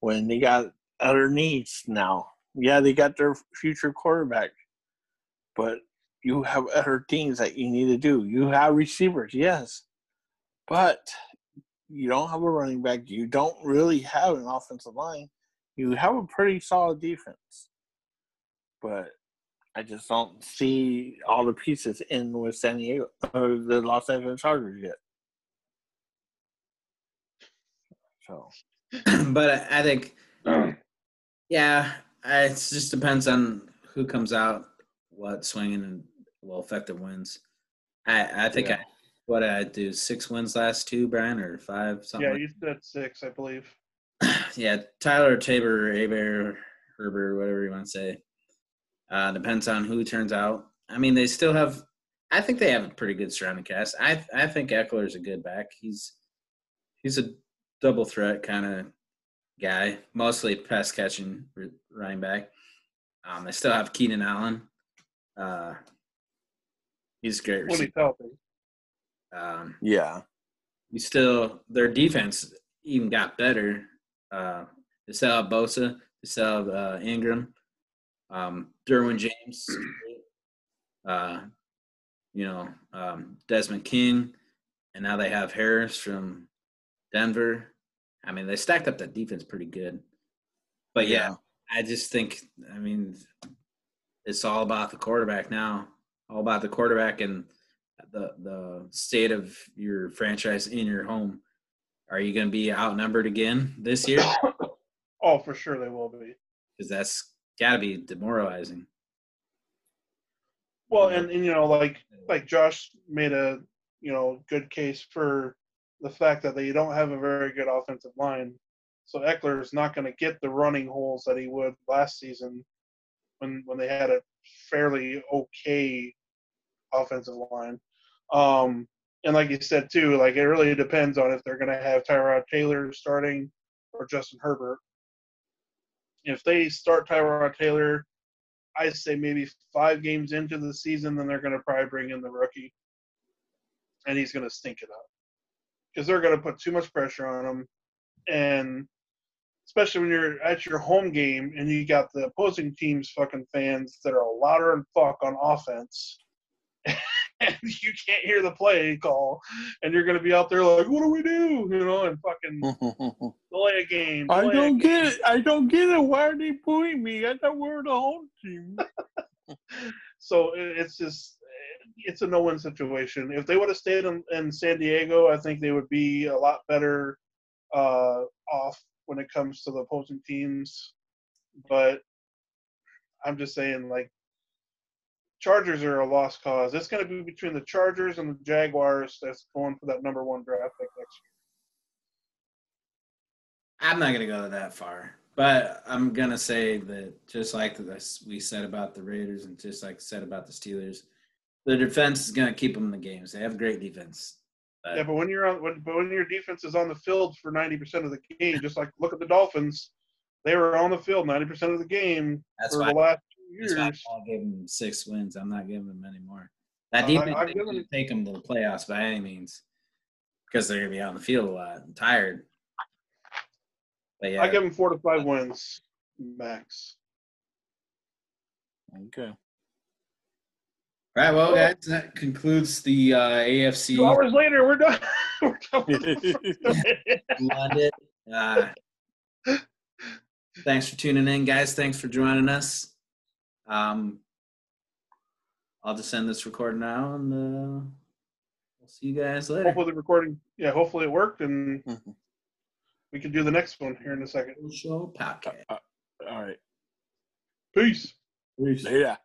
when they got other needs now. Yeah, they got their future quarterback, but you have other things that you need to do. You have receivers, yes, but you don't have a running back. You don't really have an offensive line. You have a pretty solid defense, but I just don't see all the pieces in with San Diego or the Los Angeles Chargers yet. So but I I think, um, yeah, it just depends on who comes out, what swinging and well effective wins. I I think Yeah. I what I do six wins last two, Brian, or five something. Yeah, you said six, I believe. Yeah, Tyler Tabor, Aber, Herbert, whatever you want to say. Uh, depends on who turns out. I mean, they still have. I think they have a pretty good surrounding cast. I I think Ekeler's a good back. He's he's a double threat kind of guy, mostly pass catching running back. Um, they still have Keenan Allen. Uh, he's a great. When Receiver. he's healthy. Um, yeah, you still their defense even got better. Uh, they still have Bosa, they still have uh, Ingram, um, Derwin James, uh, you know um, Desmond King, and now they have Harris from Denver. I mean, they stacked up that defense pretty good. But yeah, I just think I mean it's all about the quarterback now. All about the quarterback and the the state of your franchise in your home. Are you going to be outnumbered again this year? Oh, for sure they will be. Because that's got to be demoralizing. Well, and, and you know, like like Josh made a you know good case for the fact that they don't have a very good offensive line. So Ekeler is not going to get the running holes that he would last season when when they had a fairly okay offensive line. Um, and like you said too, like it really depends on if they're going to have Tyrod Taylor starting or Justin Herbert. If they start Tyrod Taylor, I say maybe five games into the season, then they're going to probably bring in the rookie, and he's going to stink it up because they're going to put too much pressure on him, and especially when you're at your home game and you got the opposing team's fucking fans that are louder and fuck on offense. and you can't hear the play call, and you're gonna be out there like, "What do we do?" You know, and fucking delay a game. I don't game. get it. I don't get it. Why are they booing me? I thought we were the home team. So it's just it's a no-win situation. If they would have stayed in, in San Diego, I think they would be a lot better uh, off when it comes to the opposing teams. But I'm just saying, like, Chargers are a lost cause. It's going to be between the Chargers and the Jaguars that's going for that number one draft pick next year. I'm not gonna go that far, but I'm gonna say that just like this we said about the Raiders and just like said about the Steelers, the defense is gonna keep them in the games. They have great defense. But Yeah, but when you're on, when, but when your defense is on the field for 90% of the game, just like look at the Dolphins, they were on the field 90% of the game that's for the last two that's why years. Paul gave them six wins. I'm not giving them any more. That I'm not- defense I'm they giving- didn't take them to the playoffs by any means because they're gonna be out on the field a lot and tired. But yeah, I give them four to five wins max. Okay. All right, well, guys, that concludes the uh, AFC. Two hours later, we're done. we're done London. Uh, thanks for tuning in, guys. Thanks for joining us. Um, I'll just end this recording now, and uh, we'll see you guys later. hopefully the recording, yeah, hopefully it worked, and Mhm. we can do the next one here in a second. Show podcast. All right. Peace. Later.